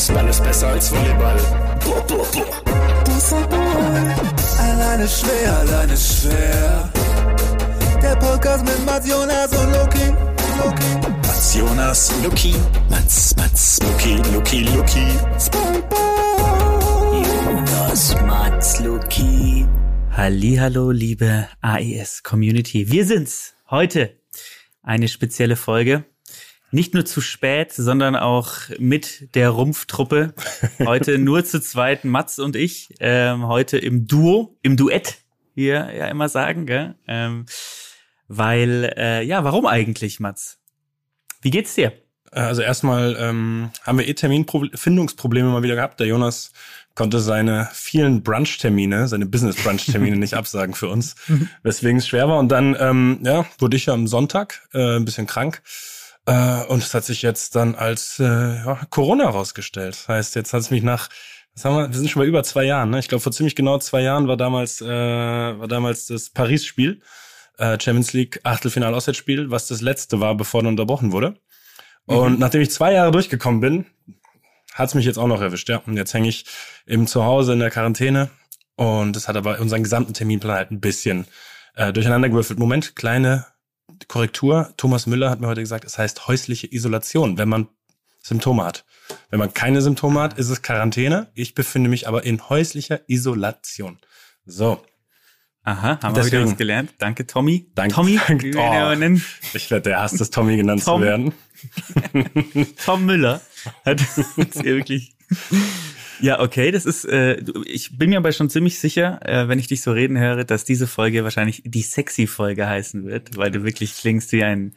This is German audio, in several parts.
Faustball ist besser als Volleyball. Boah, boah, boah. Fußball. Alleine schwer, alleine schwer. Der Podcast mit Mats Jonas und Loki. Loki. Mats Jonas, Luki. Mats, Mats, Luki, Luki, Luki. Spongebob. Jonas, Mats, Luki. Hallo, liebe AES Community. Wir sind's. Heute eine spezielle Folge. Nicht nur zu spät, sondern auch mit der Rumpftruppe. Heute nur zu zweit, Mats und ich. Ähm, heute im Duo, im Duett, wie wir ja immer sagen, gell? Ähm, weil, äh, ja, warum eigentlich, Mats? Wie geht's dir? Also erstmal ähm, haben wir eh Terminfindungsprobleme mal wieder gehabt. Der Jonas konnte seine vielen Brunch-Termine, seine Business-Brunch-Termine nicht absagen für uns, weswegen es schwer war. Und dann ähm, ja, wurde ich ja am Sonntag äh, ein bisschen krank. Äh, und es hat sich jetzt dann als äh, ja, Corona herausgestellt. Das heißt, jetzt hat es mich nach, was haben wir, wir sind schon bei über zwei Jahren, ne? Ich glaube, vor ziemlich genau zwei Jahren war damals, äh, war damals das Paris-Spiel, äh, Champions League Achtelfinal-Auswärtsspiel, was das letzte war, bevor dann unterbrochen wurde. Und nachdem ich zwei Jahre durchgekommen bin, hat's mich jetzt auch noch erwischt, ja. Und jetzt hänge ich eben zu Hause in der Quarantäne. Und das hat aber unseren gesamten Terminplan halt ein bisschen äh, durcheinander gewürfelt. Moment, kleine Korrektur. Thomas Müller hat mir heute gesagt, es heißt häusliche Isolation, wenn man Symptome hat. Wenn man keine Symptome hat, ist es Quarantäne. Ich befinde mich aber in häuslicher Isolation. So, Aha, haben wir wieder Deswegen. was gelernt. Danke, Tommy. Danke. Tommy, Danke. Oh. ich werde der Hass des Tommy genannt Tom. zu werden. Tom Müller hat uns hier wirklich. Ja, okay, das ist, äh, ich bin mir aber schon ziemlich sicher, äh, wenn ich dich so reden höre, dass diese Folge wahrscheinlich die sexy Folge heißen wird, weil du wirklich klingst wie ein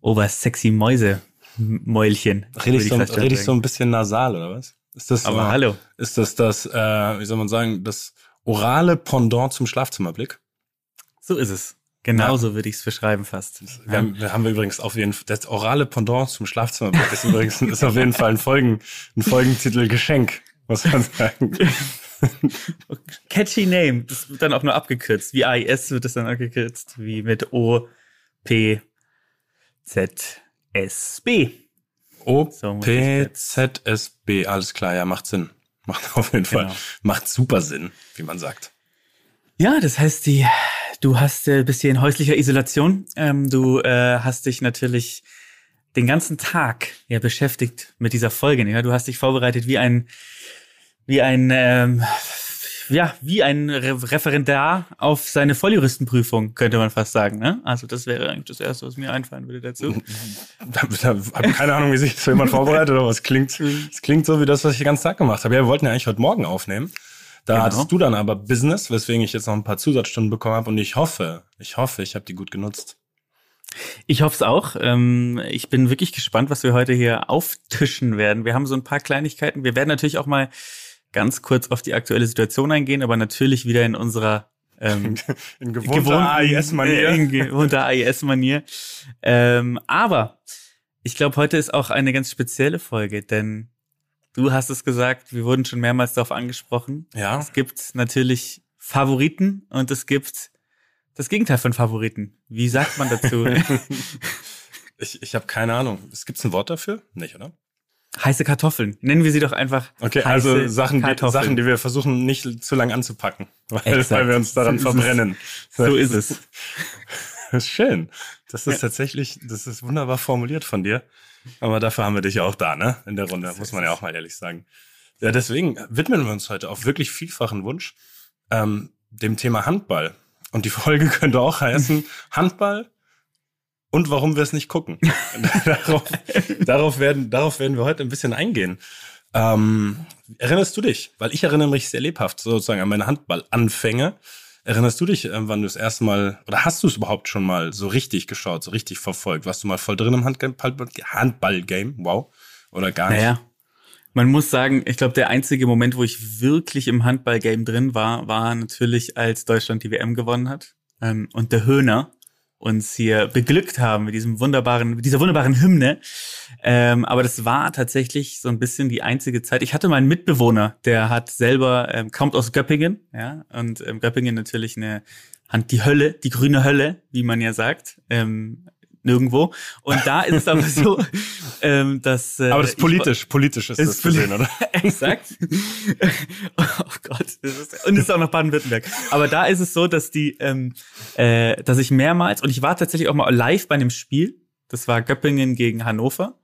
obersexy Mäuse-Mäulchen. Rede würde ich, so, rede ich so ein bisschen nasal, oder was? Ist das, Aber äh, hallo. Ist das das, äh, wie soll man sagen, das orale Pendant zum Schlafzimmerblick? So ist es. Genauso würde ich es beschreiben fast. Wir haben, wir haben wir übrigens auf jeden Fall, das orale Pendant zum Schlafzimmerblick ist übrigens, ist auf jeden Fall ein Folgen, ein Folgentitel Geschenk, muss man sagen. Catchy Name. Das wird dann auch nur abgekürzt. Wie AIS wird es dann abgekürzt. Wie mit O, P, Z, S, B. O, P, Z, S, B, alles klar, ja, macht Sinn. Macht auf jeden Fall, Genau. macht super Sinn, wie man sagt. Ja, das heißt, die, du hast, äh, bist hier in häuslicher Isolation. Ähm, du äh, hast dich natürlich den ganzen Tag ja beschäftigt mit dieser Folge. Ja? Du hast dich vorbereitet wie ein, wie ein, ähm, ja, wie ein Re Referendar auf seine Volljuristenprüfung, könnte man fast sagen. Ne? Also das wäre eigentlich das Erste, was mir einfallen würde dazu. Da, da habe keine Ahnung, wie sich das für jemand vorbereitet, aber es klingt, es klingt so wie das, was ich den ganzen Tag gemacht habe. Ja, wir wollten ja eigentlich heute Morgen aufnehmen. Da Genau. hattest du dann aber Business, weswegen ich jetzt noch ein paar Zusatzstunden bekommen habe und ich hoffe, ich hoffe, ich habe die gut genutzt. Ich hoffe es auch. Ähm, ich bin wirklich gespannt, was wir heute hier auftischen werden. Wir haben so ein paar Kleinigkeiten. Wir werden natürlich auch mal ganz kurz auf die aktuelle Situation eingehen, aber natürlich wieder in unserer ähm, In gewohnten- AIS-Manier. äh, In gewohnter AIS-Manier. Ähm, aber ich glaube, heute ist auch eine ganz spezielle Folge, denn du hast es gesagt, wir wurden schon mehrmals darauf angesprochen. Ja. Es gibt natürlich Favoriten und es gibt das Gegenteil von Favoriten. Wie sagt man dazu? Ich, ich habe keine Ahnung. Es gibt's ein Wort dafür? Nicht, oder? Heiße Kartoffeln. Nennen wir sie doch einfach. Okay, also Sachen, die. Sachen, die wir versuchen nicht zu lang anzupacken, weil, weil wir uns daran So verbrennen. So ist es. Das ist schön. Das ist tatsächlich, das ist wunderbar formuliert von dir. Aber dafür haben wir dich ja auch da, ne? In der Runde, muss man ja auch mal ehrlich sagen. Ja, deswegen widmen wir uns heute auf wirklich vielfachen Wunsch ähm, dem Thema Handball. Und die Folge könnte auch heißen Handball und warum wir es nicht gucken. darauf, darauf, werden, darauf werden wir heute ein bisschen eingehen. Ähm, erinnerst du dich? Weil ich erinnere mich sehr lebhaft sozusagen an meine Handballanfänge. Erinnerst du dich, äh, wann du das erste Mal, oder hast du es überhaupt schon mal so richtig geschaut, so richtig verfolgt? Warst du mal voll drin im Handball- Handball-Game? Wow. Oder gar nicht? Naja, man muss sagen, ich glaube, der einzige Moment, wo ich wirklich im Handballgame drin war, war natürlich, als Deutschland die WM gewonnen hat ähm, und der Höhner uns hier beglückt haben mit diesem wunderbaren, mit dieser wunderbaren Hymne. Ähm, aber das war tatsächlich so ein bisschen die einzige Zeit. Ich hatte mal einen Mitbewohner, der hat selber, ähm, kommt aus Göppingen, ja, und ähm, Göppingen natürlich eine Hand, die Hölle, die grüne Hölle, wie man ja sagt. Ähm, nirgendwo. Und da ist es aber so, ähm, dass. Äh, Aber das ist ich- politisch, politisch ist, ist das zu sehen, oder? Exakt. oh Gott. Das ist, und es ist auch noch Baden-Württemberg. Aber da ist es so, dass die, ähm, äh, dass ich mehrmals, und ich war tatsächlich auch mal live bei einem Spiel, das war Göppingen gegen Hannover.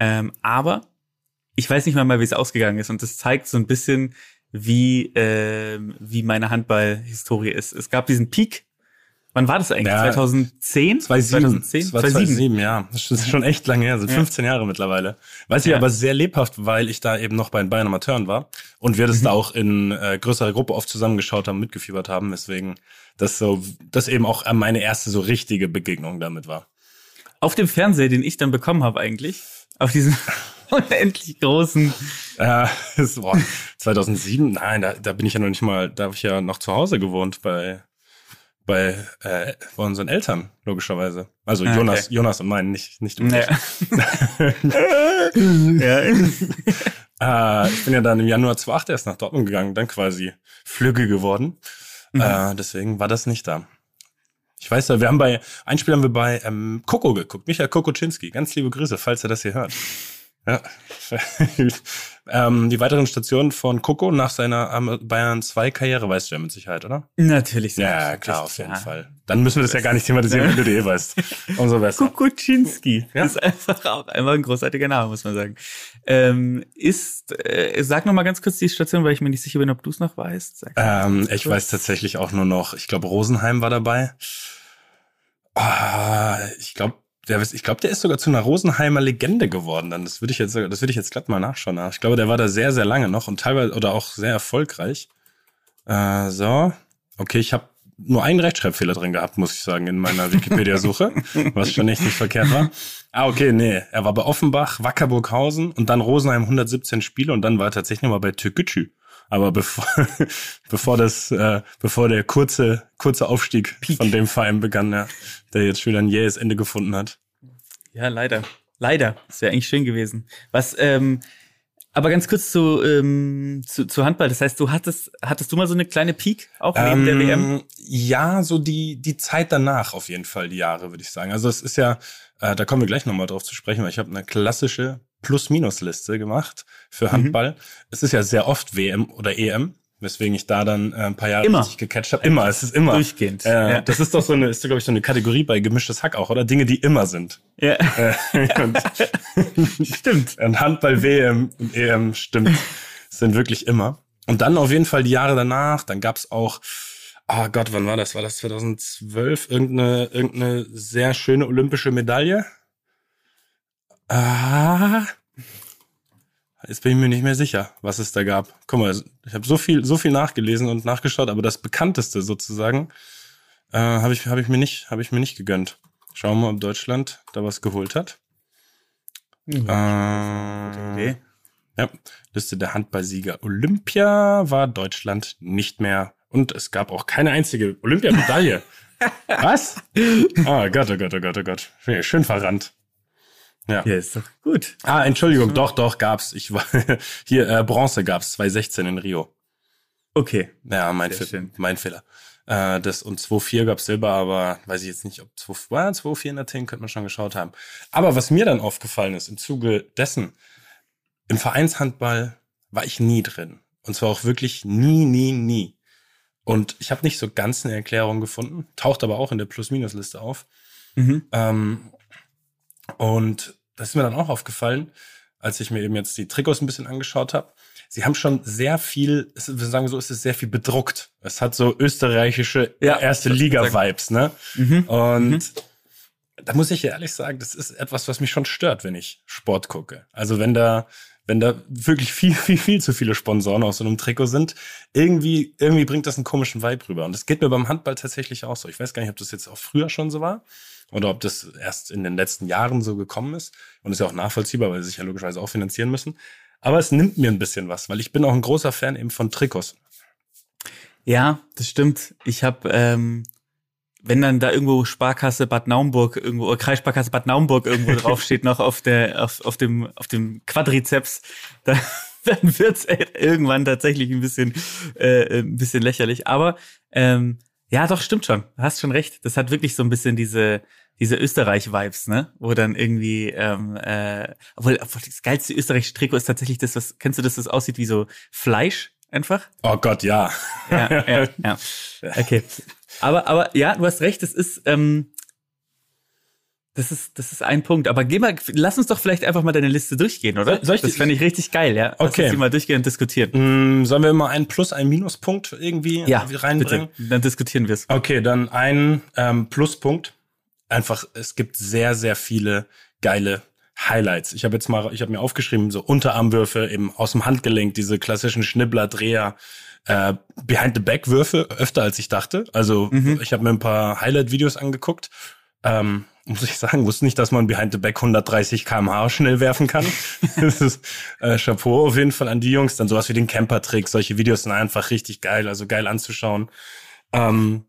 Ähm, aber ich weiß nicht mal wie es ausgegangen ist. Und das zeigt so ein bisschen, wie, ähm, wie meine Handball-Historie ist. Es gab diesen Peak. Wann war das eigentlich? Ja, 2010? 2007. 2010? Das war 2007, ja. Das ist schon echt lange her, sind Ja. 15 Jahre mittlerweile. Weiß ich Ja. aber sehr lebhaft, weil ich da eben noch bei den Bayern Amateuren war und wir das Mhm. da auch in äh, größerer Gruppe oft zusammengeschaut haben, mitgefiebert haben. Deswegen, das so, das eben auch meine erste so richtige Begegnung damit war. Auf dem Fernseher, den ich dann bekommen habe eigentlich, auf diesem unendlich großen Äh, das, boah, 2007, nein, da, da bin ich ja noch nicht mal, da habe ich ja noch zu Hause gewohnt bei bei, äh, bei unseren Eltern, logischerweise. Also Ah, okay. Jonas, Jonas und meinen, nicht, nicht du. Ja. ich. ja. Äh, ich bin ja dann im Januar 2008 erst nach Dortmund gegangen, dann quasi Flügge geworden. Äh, deswegen war das nicht da. Ich weiß ja, wir haben bei, ein Spiel haben wir bei ähm, Coco geguckt, Michael Kokoczynski. Ganz liebe Grüße, falls er das hier hört. Ja. ähm, die weiteren Stationen von Coco nach seiner ähm, Bayern 2 Karriere weißt du ja mit Sicherheit, oder? Natürlich. Ja, klar, auf jeden Ja. Fall. Dann müssen wir das ja gar nicht thematisieren, wenn du die eh weißt. Umso besser. Kukuczynski. Ja. Ist einfach auch einmal ein großartiger Name, muss man sagen. Ähm, ist, äh, sag noch mal ganz kurz die Station, weil ich mir nicht sicher bin, ob du es noch weißt. Ähm, ich weiß tatsächlich auch nur noch, ich glaube, Rosenheim war dabei. Ah, ich glaube, der, ich glaube, der ist sogar zu einer Rosenheimer Legende geworden. Dann das würde ich jetzt, das würde ich jetzt glatt mal nachschauen. Ich glaube, der war da sehr, sehr lange noch und teilweise oder auch sehr erfolgreich. Äh, so, okay, ich habe nur einen Rechtschreibfehler drin gehabt, muss ich sagen, in meiner Wikipedia-Suche, was schon echt nicht verkehrt war. Ah, okay, nee, er war bei Offenbach, Wackerburghausen und dann Rosenheim 117 Spiele und dann war er tatsächlich mal bei Türkgücü. Aber bevor, bevor das, äh, bevor der kurze, kurze Aufstieg von dem Verein begann, ja, der jetzt schon wieder ein jähes Ende gefunden hat. Ja, leider. Leider. Das wäre eigentlich schön gewesen. Was, ähm, aber ganz kurz zu, ähm, zu, zu Handball. Das heißt, du hattest, hattest du mal so eine kleine Peak auch neben der WM? Ja, so die, die Zeit danach auf jeden Fall, die Jahre, würde ich sagen. Also es ist ja, äh, da kommen wir gleich nochmal drauf zu sprechen, weil ich habe eine klassische Plus-Minus-Liste gemacht für Handball. Es ist ja sehr oft WM oder EM, weswegen ich da dann äh, ein paar Jahre Immer. richtig gecatcht habe. Immer, es ist immer. Durchgehend. Äh, Ja. Das ist doch so eine, ist glaube ich so eine Kategorie bei gemischtes Hack auch, oder? Dinge, die immer sind. Ja, Äh, und, stimmt. und Handball, WM und EM, stimmt, sind wirklich immer. Und dann auf jeden Fall die Jahre danach, dann gab's auch, ah Gott, wann war das? War das 2012? Irgendeine, irgendeine sehr schöne olympische Medaille? Ah, jetzt bin ich mir nicht mehr sicher, was es da gab. Guck mal, ich habe so viel, so viel nachgelesen und nachgeschaut, aber das bekannteste sozusagen äh, habe ich, hab ich mir nicht, habe ich mir nicht gegönnt. Schauen wir mal, ob Deutschland da was geholt hat. Äh, Idee. ja, Liste der Handballsieger. Olympia war Deutschland nicht mehr. Und es gab auch keine einzige Olympiamedaille. Was? Oh Gott, oh Gott, oh Gott, oh Gott. Schön verrannt. Ja. Ja, ist doch gut. Ah, Entschuldigung, doch, doch, gab's. Ich war hier äh, Bronze gab's 2016 in Rio. Okay. Ja, mein, Fe mein Fehler. Äh, das und 2-4 gab's Silber, aber weiß ich jetzt nicht, ob 2-4 in Athen könnte man schon geschaut haben. Aber was mir dann aufgefallen ist im Zuge dessen, im Vereinshandball war ich nie drin. Und zwar auch wirklich nie, nie, nie. Und ich habe nicht so ganz eine Erklärung gefunden, taucht aber auch in der Plus-Minus-Liste auf. Mhm. Ähm, und das ist mir dann auch aufgefallen, als ich mir eben jetzt die Trikots ein bisschen angeschaut habe. Sie haben schon sehr viel, wir sagen so, es ist sehr viel bedruckt. Es hat so österreichische Ja, erste Liga-Vibes, ne? Mhm. Und da muss ich ehrlich sagen, das ist etwas, was mich schon stört, wenn ich Sport gucke. Also wenn da, wenn da wirklich viel, viel, viel zu viele Sponsoren aus so einem Trikot sind, irgendwie, irgendwie bringt das einen komischen Vibe rüber. Und das geht mir beim Handball tatsächlich auch so. Ich weiß gar nicht, ob das jetzt auch früher schon so war oder ob das erst in den letzten Jahren so gekommen ist. Und ist ja auch nachvollziehbar, weil sie sich ja logischerweise auch finanzieren müssen. Aber es nimmt mir ein bisschen was, weil ich bin auch ein großer Fan eben von Trikots. Ja, das stimmt. Ich habe, ähm, wenn dann da irgendwo Sparkasse Bad Naumburg irgendwo oder Kreissparkasse Bad Naumburg irgendwo draufsteht noch auf der auf, auf dem auf dem Quadrizeps, dann, dann wird's irgendwann tatsächlich ein bisschen äh, ein bisschen lächerlich. Aber ähm, Ja, doch, stimmt schon. Du hast schon recht. Das hat wirklich so ein bisschen diese, diese Österreich-Vibes, ne? Wo dann irgendwie, ähm, äh, obwohl, obwohl das geilste österreichische Trikot ist tatsächlich das, was, kennst du das, das aussieht wie so Fleisch einfach? Oh Gott, ja. Ja, ja, ja. Okay. Aber, aber ja, du hast recht, das ist, ähm, das ist, das ist ein Punkt. Aber geh mal, lass uns doch vielleicht einfach mal deine Liste durchgehen, oder? Soll ich das fände ich richtig geil, ja. Lass Okay. uns die mal durchgehen und diskutieren. Hm, sollen wir mal einen Plus-, einen Minuspunkt irgendwie Ja, reinbringen? bitte. Dann diskutieren wir es. Okay, dann ein ähm, Pluspunkt. Einfach, es gibt sehr, sehr viele geile Highlights. Ich habe jetzt mal, ich habe mir aufgeschrieben, so Unterarmwürfe eben aus dem Handgelenk, diese klassischen Schnibbler, Dreher, äh, Behind-the-Back-Würfe, öfter als ich dachte. Also ich habe mir ein paar Highlight-Videos angeguckt. Ähm, muss ich sagen, wusste nicht, dass man Behind the Back 130 kmh schnell werfen kann. das ist äh, Chapeau auf jeden Fall an die Jungs. Dann sowas wie den Camper-Trick. Solche Videos sind einfach richtig geil, also geil anzuschauen. Ähm,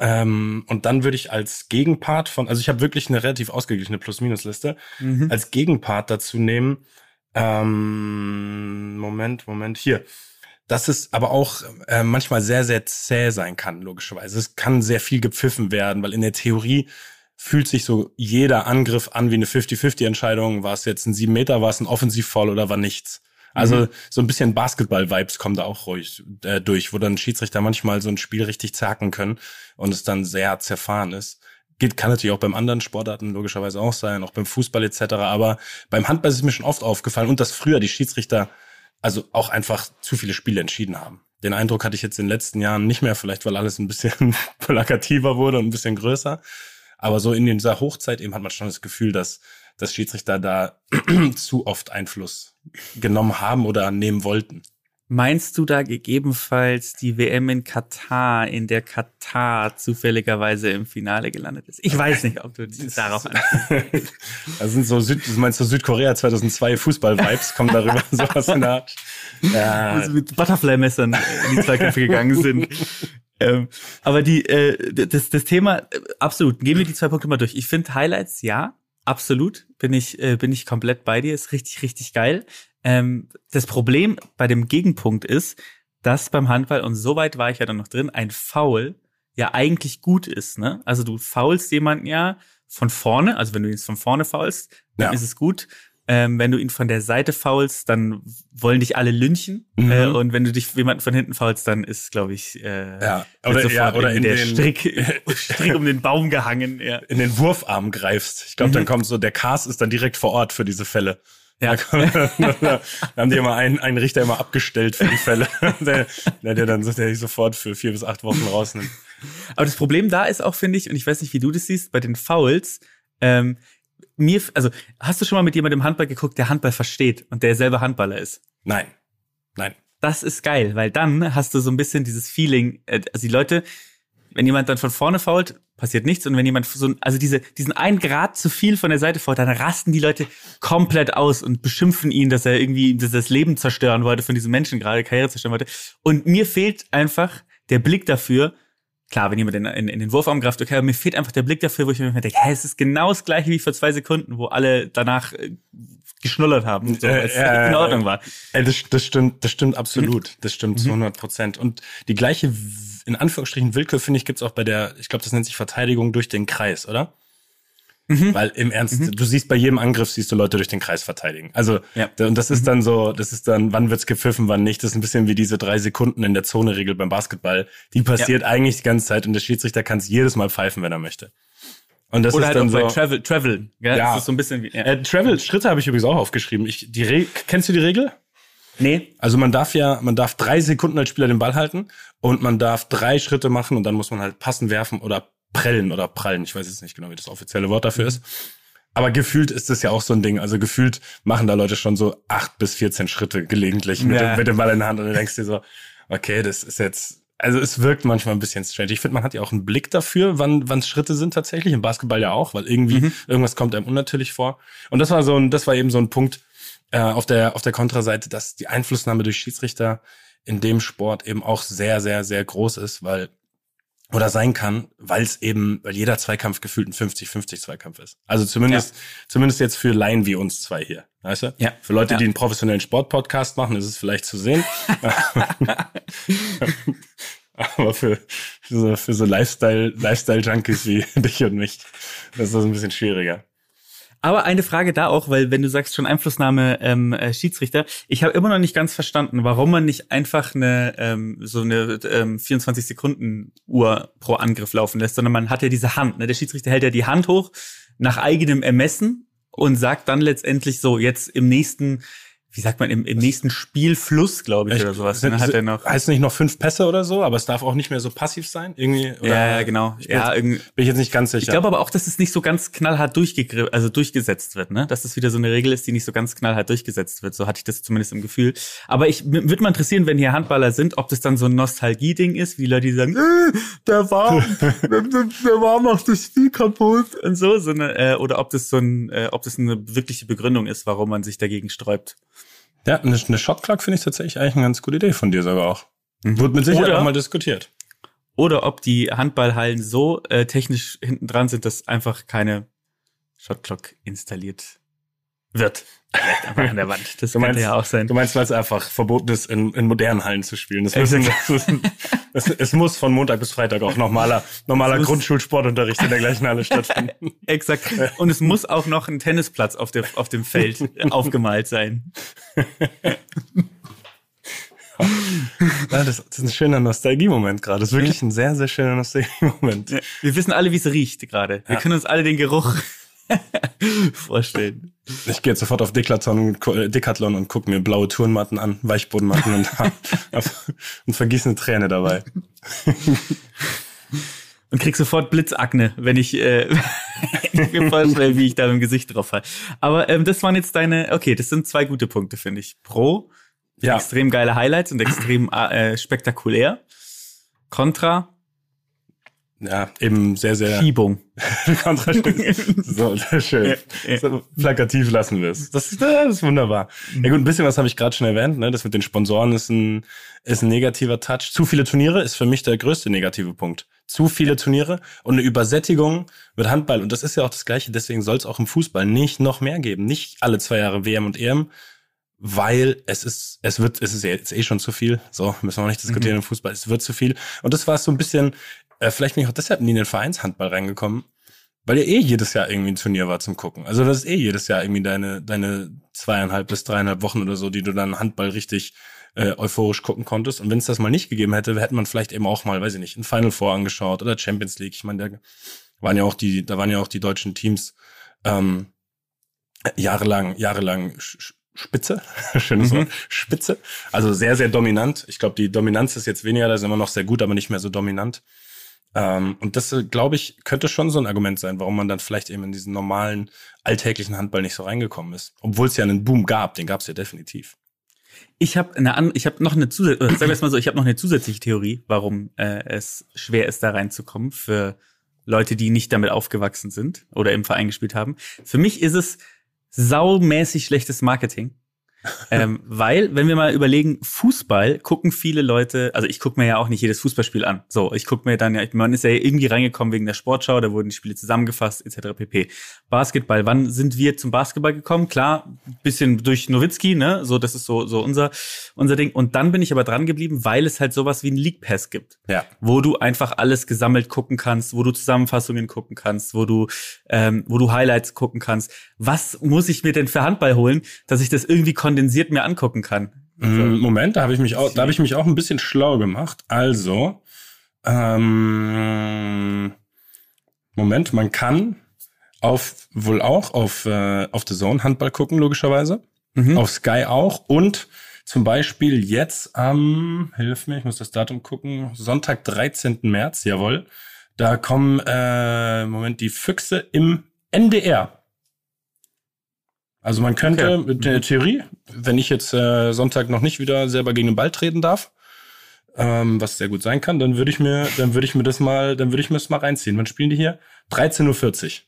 ähm, und dann würde ich als Gegenpart von, also ich habe wirklich eine relativ ausgeglichene Plus-Minus-Liste, als Gegenpart dazu nehmen, ähm, Moment, Moment, hier. Dass es aber auch äh, manchmal sehr, sehr zäh sein kann, logischerweise. Es kann sehr viel gepfiffen werden, weil in der Theorie fühlt sich so jeder Angriff an wie eine 50-50-Entscheidung. War es jetzt ein 7 Meter, war es ein Offensivfall oder war nichts? Also so ein bisschen Basketball-Vibes kommen da auch ruhig äh, durch, wo dann Schiedsrichter manchmal so ein Spiel richtig zacken können und es dann sehr zerfahren ist. Geht, kann natürlich auch beim anderen Sportarten logischerweise auch sein, auch beim Fußball etc. Aber beim Handball ist es mir schon oft aufgefallen und dass früher die Schiedsrichter also auch einfach zu viele Spiele entschieden haben. Den Eindruck hatte ich jetzt in den letzten Jahren nicht mehr, vielleicht weil alles ein bisschen plakativer wurde und ein bisschen größer. Aber so in dieser Hochzeit eben hat man schon das Gefühl, dass, dass Schiedsrichter da zu oft Einfluss genommen haben oder nehmen wollten. Meinst du da gegebenenfalls die WM in Katar, in der Katar zufälligerweise im Finale gelandet ist? Ich weiß nicht, ob du darauf an. Das sind so Süd, du meinst so Südkorea 2002 Fußball-Vibes, kommen darüber sowas in der Art. Ja, also mit Butterfly-Messern in die Zweikämpfe gegangen sind. Ähm, aber die, äh, das, das Thema, äh, absolut, gehen wir die zwei Punkte mal durch. Ich finde Highlights, ja, absolut, bin ich, äh, bin ich komplett bei dir, ist richtig, richtig geil. Ähm, das Problem bei dem Gegenpunkt ist, dass beim Handball, und so weit war ich ja dann noch drin, ein Foul ja eigentlich gut ist, ne? Also du faulst jemanden ja von vorne, also wenn du ihn von vorne faulst, dann Ja. ist es gut. Ähm, wenn du ihn von der Seite faulst, dann wollen dich alle lynchen. Mhm. Äh, und wenn du dich jemanden von hinten faulst, dann ist, glaube ich, äh, Ja, oder- ja, oder in der den- Strick, Strick um den Baum gehangen. Ja. in den Wurfarm greifst. Ich glaube, dann kommt so, der Cast ist dann direkt vor Ort für diese Fälle. Ja. da haben die immer einen, einen Richter immer abgestellt für die Fälle. der, der, der dann der sofort für vier bis acht Wochen rausnimmt. Aber das Problem da ist auch, finde ich, und ich weiß nicht, wie du das siehst, bei den Fouls, ähm, mir, also hast du schon mal mit jemandem Handball geguckt, der Handball versteht und der selber Handballer ist? Nein. Nein. Das ist geil, weil dann hast du so ein bisschen dieses Feeling, äh, also die Leute, wenn jemand dann von vorne fault, passiert nichts und wenn jemand so, also diese, diesen einen Grad zu viel von der Seite fault, dann rasten die Leute komplett aus und beschimpfen ihn, dass er irgendwie dass er das Leben zerstören wollte von diesem Menschen gerade, Karriere zerstören wollte. Und mir fehlt einfach der Blick dafür, Klar, wenn jemand in, in, in den Wurfarm greift, okay, aber mir fehlt einfach der Blick dafür, wo ich mir denke, hä, es ist genau das gleiche wie vor zwei Sekunden, wo alle danach äh, geschnullert haben, so, Äh, als es äh, in Ordnung war. Ey, das, das stimmt, das stimmt absolut. Das stimmt zu 100 Prozent. Und die gleiche, in Anführungsstrichen, Willkür, finde ich, gibt's auch bei der, ich glaube, das nennt sich Verteidigung durch den Kreis, oder? Weil im Ernst, du siehst bei jedem Angriff, siehst du Leute durch den Kreis verteidigen. Also, Ja. und das ist dann so, das ist dann, wann wird's gepfiffen, wann nicht. Das ist ein bisschen wie diese drei Sekunden in der Zone-Regel beim Basketball. Die passiert eigentlich die ganze Zeit und der Schiedsrichter kann es jedes Mal pfeifen, wenn er möchte. Und das Oder ist halt dann auch bei so. Travel, Traveln. Gell? Ja. Das ist so ein bisschen wie. Ja. Äh, Travel, Schritte habe ich übrigens auch aufgeschrieben. Ich, die Re kennst du die Regel? nee. Also man darf ja, man darf drei Sekunden als Spieler den Ball halten und man darf drei Schritte machen und dann muss man halt passen, werfen oder prellen oder prallen. Ich weiß jetzt nicht genau, wie das offizielle Wort dafür ist. Aber gefühlt ist das ja auch so ein Ding. Also gefühlt machen da Leute schon so acht bis 14 Schritte gelegentlich mit, Ja. dem, mit dem Ball in der Hand und du denkst dir so, okay, das ist jetzt, also es wirkt manchmal ein bisschen strange. Ich finde, man hat ja auch einen Blick dafür, wann wann Schritte sind tatsächlich. Im Basketball ja auch, weil irgendwie irgendwas kommt einem unnatürlich vor. Und das war so ein, das war eben so ein Punkt äh, auf der auf der Kontraseite, dass die Einflussnahme durch Schiedsrichter in dem Sport eben auch sehr sehr sehr groß ist, weil oder sein kann, weil es eben, weil jeder Zweikampf gefühlt ein 50-50 Zweikampf ist. Also zumindest, zumindest jetzt für Laien wie uns zwei hier, weißt du? Ja. Für Leute, Ja. die einen professionellen Sportpodcast machen, ist es vielleicht zu sehen. Aber für, für so, für so Lifestyle, Lifestyle-Junkies wie dich und mich, das ist das ein bisschen schwieriger. Aber eine Frage da auch, weil wenn du sagst schon Einflussnahme ähm, äh, Schiedsrichter, ich habe immer noch nicht ganz verstanden, warum man nicht einfach eine ähm, so eine ähm, 24 Sekunden Uhr pro Angriff laufen lässt, sondern man hat ja diese Hand. Ne? Der Schiedsrichter hält ja die Hand hoch nach eigenem Ermessen und sagt dann letztendlich so jetzt im nächsten wie sagt man, im, im nächsten Spielfluss, glaube ich, Echt? oder sowas. Dann hat er noch. Heißt nicht noch fünf Pässe oder so, aber es darf auch nicht mehr so passiv sein? Irgendwie? Oder Ja, ja, genau. Ich bin, Ja, jetzt, irgendwie. bin ich jetzt nicht ganz sicher. Ich glaube aber auch, dass es nicht so ganz knallhart durchgegriffen, also durchgesetzt wird, ne? Dass es wieder so eine Regel ist, die nicht so ganz knallhart durchgesetzt wird. So hatte ich das zumindest im Gefühl. Aber ich würde mal interessieren, wenn hier Handballer sind, ob das dann so ein Nostalgie-Ding ist, wie Leute, die sagen, äh, der war, der, der der war macht das Spiel kaputt und so, so eine, äh, oder ob das so ein, äh, ob das eine wirkliche Begründung ist, warum man sich dagegen sträubt. Ja, eine, eine Shotclock finde ich tatsächlich eigentlich eine ganz gute Idee von dir sogar auch. Wird mit Sicherheit Oder- auch mal diskutiert. Oder ob die Handballhallen so äh, technisch hinten dran sind, dass einfach keine Shotclock installiert wird. An der Wand. Das Du könnte meinst, ja auch sein. du meinst, weil es einfach verboten ist, in, in modernen Hallen zu spielen. Das müssen, das es, es muss von Montag bis Freitag auch normaler, normaler Grundschulsportunterricht in der gleichen Halle stattfinden. Exakt. Und es muss auch noch ein Tennisplatz auf, der, auf dem Feld aufgemalt sein. Ja, das, das ist ein schöner Nostalgie-Moment gerade. Das ist wirklich ein sehr, sehr schöner Nostalgie-Moment. Wir wissen alle, wie es riecht gerade. Wir Ja. können uns alle den Geruch vorstellen. Ich gehe jetzt sofort auf Decathlon und, Decathlon und gucke mir blaue Turnmatten an, Weichbodenmatten und, und vergieße eine Träne dabei. Und krieg sofort Blitzakne, wenn ich, äh, ich mir vorstelle, wie ich da im Gesicht drauf fall. Aber ähm, das waren jetzt deine, okay, das sind zwei gute Punkte, finde ich. Pro, Ja, extrem geile Highlights und extrem äh, spektakulär. Contra, ja, eben sehr, sehr Schiebung. So, sehr schön. Ja, ja. So, plakativ lassen wir es. Das, ist- das ist wunderbar. Ja gut, ein bisschen was habe ich gerade schon erwähnt. Ne? Das mit den Sponsoren ist ein, ist ein negativer Touch. Zu viele Turniere ist für mich der größte negative Punkt. Zu viele Turniere und eine Übersättigung mit Handball. Und das ist ja auch das Gleiche. Deswegen soll es auch im Fußball nicht noch mehr geben. Nicht alle zwei Jahre WM und EM, weil es ist, es wird, es ist ja jetzt eh schon zu viel. So, müssen wir auch nicht diskutieren im Fußball. Es wird zu viel. Und das war so ein bisschen, äh, vielleicht bin ich auch deshalb nie in den Vereinshandball reingekommen, weil ja eh jedes Jahr irgendwie ein Turnier war zum Gucken. Also das ist eh jedes Jahr irgendwie deine, deine zweieinhalb bis dreieinhalb Wochen oder so, die du dann Handball richtig äh, euphorisch gucken konntest. Und wenn es das mal nicht gegeben hätte, hätte man vielleicht eben auch mal, weiß ich nicht, ein Final Four angeschaut oder Champions League. Ich meine, da waren ja auch die, da waren ja auch die deutschen Teams ähm, jahrelang, jahrelang Spitze, schönes Mhm. Wort, Spitze. Also sehr, sehr dominant. Ich glaube, die Dominanz ist jetzt weniger, da ist immer noch sehr gut, aber nicht mehr so dominant. Ähm, und das, äh, glaube ich, könnte schon so ein Argument sein, warum man dann vielleicht eben in diesen normalen, alltäglichen Handball nicht so reingekommen ist. Obwohl es ja einen Boom gab, den gab es ja definitiv. Ich habe eine ich habe noch eine zusätzliche, sagen wir es mal so, ich habe noch eine zusätzliche Theorie, warum äh, es schwer ist, da reinzukommen für Leute, die nicht damit aufgewachsen sind oder im Verein gespielt haben. Für mich ist es saumäßig schlechtes Marketing. Ähm, weil, wenn wir mal überlegen, Fußball gucken viele Leute, also ich gucke mir ja auch nicht jedes Fußballspiel an. So, ich gucke mir dann ja, man ist ja irgendwie reingekommen wegen der Sportschau, da wurden die Spiele zusammengefasst, etc. pp. Basketball, wann sind wir zum Basketball gekommen? Klar, bisschen durch Nowitzki, ne? So, das ist so, so unser, unser Ding. Und dann bin ich aber dran geblieben, weil es halt sowas wie ein League Pass gibt Ja. wo du einfach alles gesammelt gucken kannst, wo du Zusammenfassungen gucken kannst, wo du, ähm, wo du Highlights gucken kannst. Was muss ich mir denn für Handball holen, dass ich das irgendwie kondensiert mir angucken kann? Mm, Moment, da habe ich mich auch, da habe ich mich auch ein bisschen schlau gemacht. Also, ähm, Moment, man kann auf wohl auch auf äh, auf The Zone Handball gucken logischerweise, Mhm. auf Sky auch und zum Beispiel jetzt am hilf mir, ich muss das Datum gucken, Sonntag 13. März, jawohl, da kommen äh, Moment die Füchse im NDR. Also man könnte Okay. mit der Theorie, wenn ich jetzt äh, Sonntag noch nicht wieder selber gegen den Ball treten darf, ähm, was sehr gut sein kann, dann würde ich mir, dann würde ich mir das mal, dann würde ich mir das mal reinziehen. Wann spielen die hier? 13.40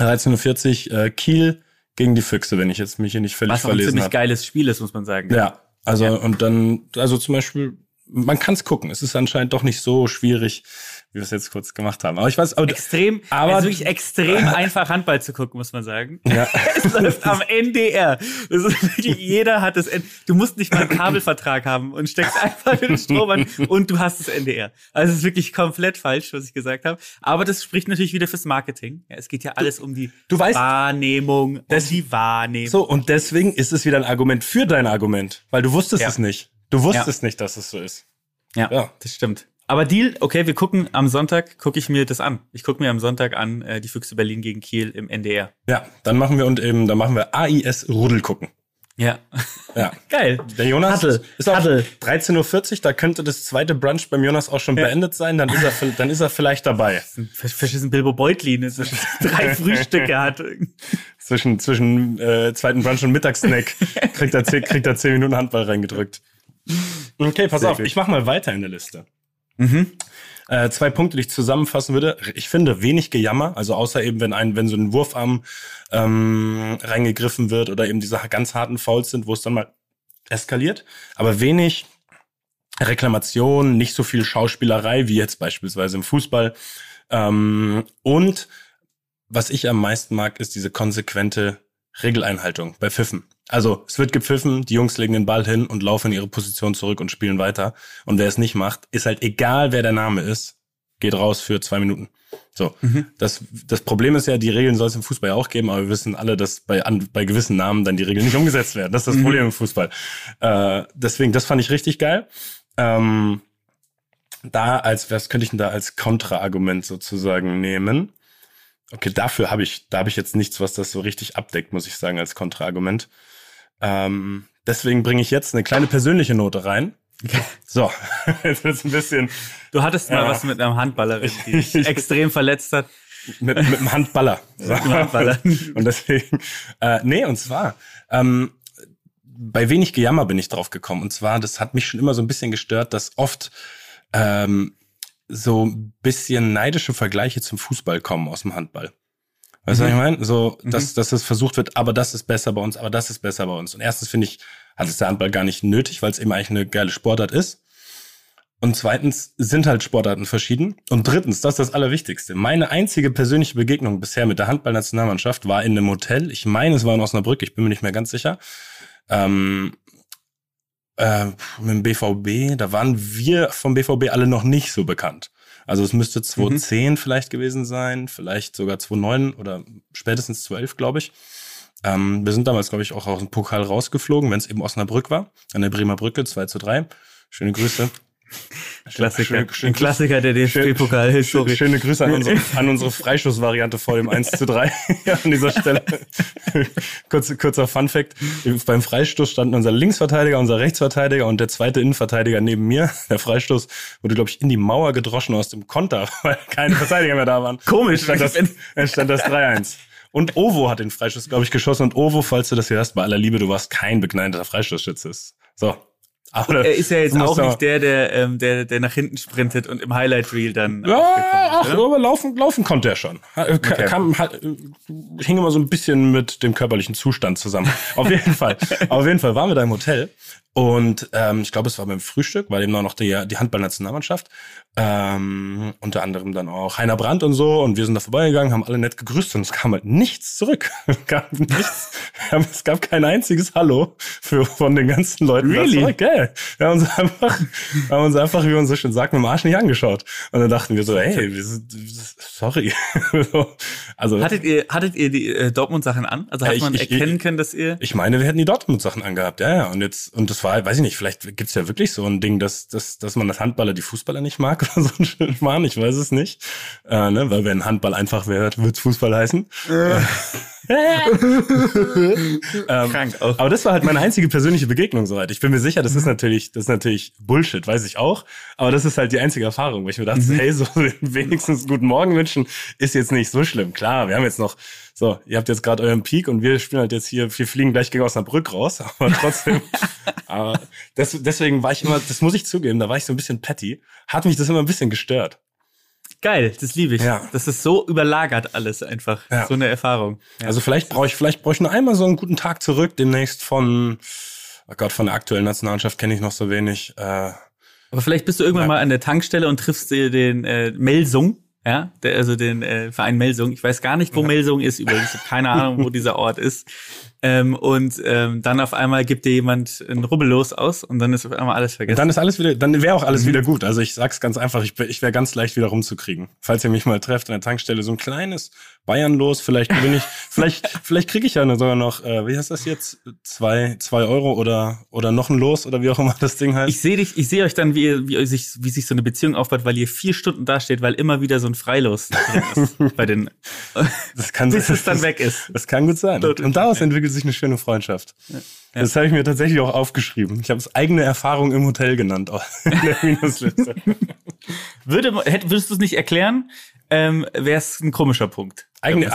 Uhr. 13.40 Uhr äh, Kiel gegen die Füchse, wenn ich jetzt mich hier nicht völlig Was auch ein verlesen ziemlich habe. geiles Spiel ist, muss man sagen. Ja, also Ja. und dann, also zum Beispiel man kann es gucken. Es ist anscheinend doch nicht so schwierig, wie wir es jetzt kurz gemacht haben. Aber ich weiß, aber, Extrem, aber also wirklich extrem einfach Handball zu gucken, muss man sagen. Ja. Es läuft am NDR. Das ist wirklich, jeder hat das, N du musst nicht mal einen Kabelvertrag haben und steckst einfach den Strom an und du hast das NDR. Also es ist wirklich komplett falsch, was ich gesagt habe. Aber das spricht natürlich wieder fürs Marketing. Ja, es geht ja alles um die du weißt- Wahrnehmung, um Das- die Wahrnehmung. so, und deswegen ist es wieder ein Argument für dein Argument, weil du wusstest Ja. es nicht. Du wusstest nicht, dass es so ist. Ja, Ja. das stimmt. Aber Deal, okay, wir gucken am Sonntag, gucke ich mir das an. Ich gucke mir am Sonntag an, äh, die Füchse Berlin gegen Kiel im NDR. Ja, dann machen wir und eben, dann machen wir AIS Rudel gucken. Ja. Ja. Geil. Der Jonas Huddle. ist auch Huddle. 13.40 Uhr, da könnte das zweite Brunch beim Jonas auch schon beendet sein, dann ist er, dann ist er vielleicht dabei. Ver- Verschissen Bilbo Beutlin, ist drei Frühstücke hat. Zwischen, zwischen äh, zweiten Brunch und Mittagssnack kriegt er, zehn, kriegt er zehn Minuten Handball reingedrückt. Okay, pass Sehr auf, gut. ich mach mal weiter in der Liste. Mhm. Äh, zwei Punkte, die ich zusammenfassen würde. Ich finde wenig Gejammer, also außer eben, wenn ein, wenn so ein Wurfarm ähm, reingegriffen wird oder eben diese ganz harten Fouls sind, wo es dann mal eskaliert. Aber wenig Reklamation, nicht so viel Schauspielerei wie jetzt beispielsweise im Fußball. Ähm, und was ich am meisten mag, ist diese konsequente Regeleinhaltung bei Pfiffen. Also es wird gepfiffen, die Jungs legen den Ball hin und laufen in ihre Position zurück und spielen weiter. Und wer es nicht macht, ist halt egal, wer der Name ist, geht raus für zwei Minuten. So, das, das Problem ist ja, die Regeln soll es im Fußball ja auch geben, aber wir wissen alle, dass bei, an, bei gewissen Namen dann die Regeln nicht umgesetzt werden. Das ist das Problem im Fußball. Äh, deswegen, das fand ich richtig geil. Ähm, da als, was könnte ich denn da als Kontraargument sozusagen nehmen? Okay, dafür habe ich, da habe ich jetzt nichts, was das so richtig abdeckt, muss ich sagen, als Kontraargument. Ähm, deswegen bringe ich jetzt eine kleine persönliche Note rein. So, jetzt wird's ein bisschen Du hattest mal Ja. was mit einer Handballerin, die dich extrem verletzt hat. mit, mit dem Handballer. So. dem Handballer. Und deswegen, äh, nee, und zwar, ähm, bei wenig Gejammer bin ich drauf gekommen. Und zwar, das hat mich schon immer so ein bisschen gestört, dass oft ähm, so ein bisschen neidische Vergleiche zum Fußball kommen aus dem Handball. Weißt du, was ich meine? So, dass, dass es versucht wird, aber das ist besser bei uns, aber das ist besser bei uns. Und erstens finde ich, hat es der Handball gar nicht nötig, weil es eben eigentlich eine geile Sportart ist. Und zweitens sind halt Sportarten verschieden. Und drittens, das ist das Allerwichtigste. Meine einzige persönliche Begegnung bisher mit der Handballnationalmannschaft war in einem Hotel. Ich meine, es war in Osnabrück, ich bin mir nicht mehr ganz sicher. Ähm, äh, mit dem BVB, da waren wir vom BVB alle noch nicht so bekannt. Also es müsste 2010 vielleicht gewesen sein, vielleicht sogar 2009 oder spätestens 2011, glaube ich. Ähm, wir sind damals, glaube ich, auch aus dem Pokal rausgeflogen, wenn es eben Osnabrück war, an der Bremer Brücke, 2 zu 3. Schöne Grüße. Klassiker. Schöne- schöne Ein Klassiker der DFB-Pokal-Historie. Schöne Grüße an unsere, an unsere Freischussvariante vor dem 1 zu 3 an dieser Stelle. Kurz, kurzer Fun Fact. Beim Freistoß standen unser Linksverteidiger, unser Rechtsverteidiger und der zweite Innenverteidiger neben mir. Der Freistoß wurde, glaube ich, in die Mauer gedroschen aus dem Konter, weil keine Verteidiger mehr da waren. Komisch, Stand das, dann stand das 3-1. Und Ovo hat den Freistoß, glaube ich, geschossen. Und Ovo, falls du das hörst, bei aller Liebe, du warst kein begnadeter Freistoßschütze. So. Aber Er ist ja jetzt auch nicht der, der, ähm, der, der nach hinten sprintet und im Highlight Reel dann Ja, ach, aber laufen, laufen konnte er schon. Äh, ka- Okay. Kam, hat, äh, hing immer so ein bisschen mit dem körperlichen Zustand zusammen. Auf jeden Fall. Auf jeden Fall waren wir da im Hotel. Und ähm, ich glaube, es war beim Frühstück, weil eben auch noch die, die Handballnationalmannschaft. Ähm, unter anderem dann auch Heiner Brandt und so. Und wir sind da vorbeigegangen, haben alle nett gegrüßt und es kam halt nichts zurück. Es gab nichts. es gab kein einziges Hallo für, von den ganzen Leuten. Really? zurück. Gell? Wir haben uns einfach, haben uns einfach, wie man so schön sagt, mit dem Arsch nicht angeschaut. Und dann dachten wir so, ey, wir sind, sorry. So, also, Hattet ihr, hattet ihr die äh, Dortmund-Sachen an? Also hat ich- man ich- erkennen ich- können, dass ihr. ich meine, wir hätten die Dortmund-Sachen angehabt, ja, ja. Und jetzt, und das war, weiß ich nicht, vielleicht gibt's ja wirklich so ein Ding, dass, dass, dass man das Handballer die Fußballer nicht mag oder so ein Schmarrn, ich weiß es nicht. Äh, ne? Weil wenn Handball einfach wäre, wird's Fußball heißen. ähm, Krank auch. Aber das war halt meine einzige persönliche Begegnung soweit. Ich bin mir sicher, das ist natürlich, das ist natürlich Bullshit, weiß ich auch. Aber das ist halt die einzige Erfahrung, wo ich mir dachte, hey, so wenigstens guten Morgen wünschen ist jetzt nicht so schlimm. Klar, wir haben jetzt noch, so, ihr habt jetzt gerade euren Peak und wir spielen halt jetzt hier, wir fliegen gleich gegen Osnabrück raus, aber trotzdem, aber das, deswegen war ich immer, das muss ich zugeben, da war ich so ein bisschen petty, hat mich das immer ein bisschen gestört. Geil, das liebe ich. Ja. Das ist so überlagert alles einfach. Ja. So eine Erfahrung. Ja. Also vielleicht brauche ich, vielleicht brauche ich nur einmal so einen guten Tag zurück, demnächst von, oh Gott, von der aktuellen Nationalmannschaft kenne ich noch so wenig. Äh, Aber vielleicht bist du irgendwann Ja. mal an der Tankstelle und triffst dir den äh, Melsung, ja, der, also den äh, Verein Melsung. Ich weiß gar nicht, wo Melsung ist übrigens. Ich habe keine Ahnung, wo dieser Ort ist. Ähm, und ähm, dann auf einmal gibt dir jemand ein Rubbellos aus und dann ist auf einmal alles Und vergessen. dann ist alles wieder, dann wäre auch Mhm. alles wieder gut. Also ich sag's ganz einfach, ich, ich wäre ganz leicht wieder rumzukriegen. Falls ihr mich mal trefft an der Tankstelle, so ein kleines Bayern los, vielleicht bin ich, vielleicht, vielleicht kriege ich ja sogar noch, äh, wie heißt das jetzt? Zwei, zwei Euro oder, oder noch ein Los oder wie auch immer das Ding heißt. ich sehe dich, ich sehe euch dann, wie, ihr, wie, sich, wie sich so eine Beziehung aufbaut, weil ihr vier Stunden dasteht, weil immer wieder so ein Freilos drin ist bei den, das kann bis es dann weg ist. Das kann gut sein. Und daraus entwickelt sich eine schöne Freundschaft. Das habe ich mir tatsächlich auch aufgeschrieben. Ich habe es eigene Erfahrung im Hotel genannt auch in der Minusliste. Würde, hätt, würdest du es nicht erklären, ähm, wäre es ein komischer Punkt. Eigene, äh,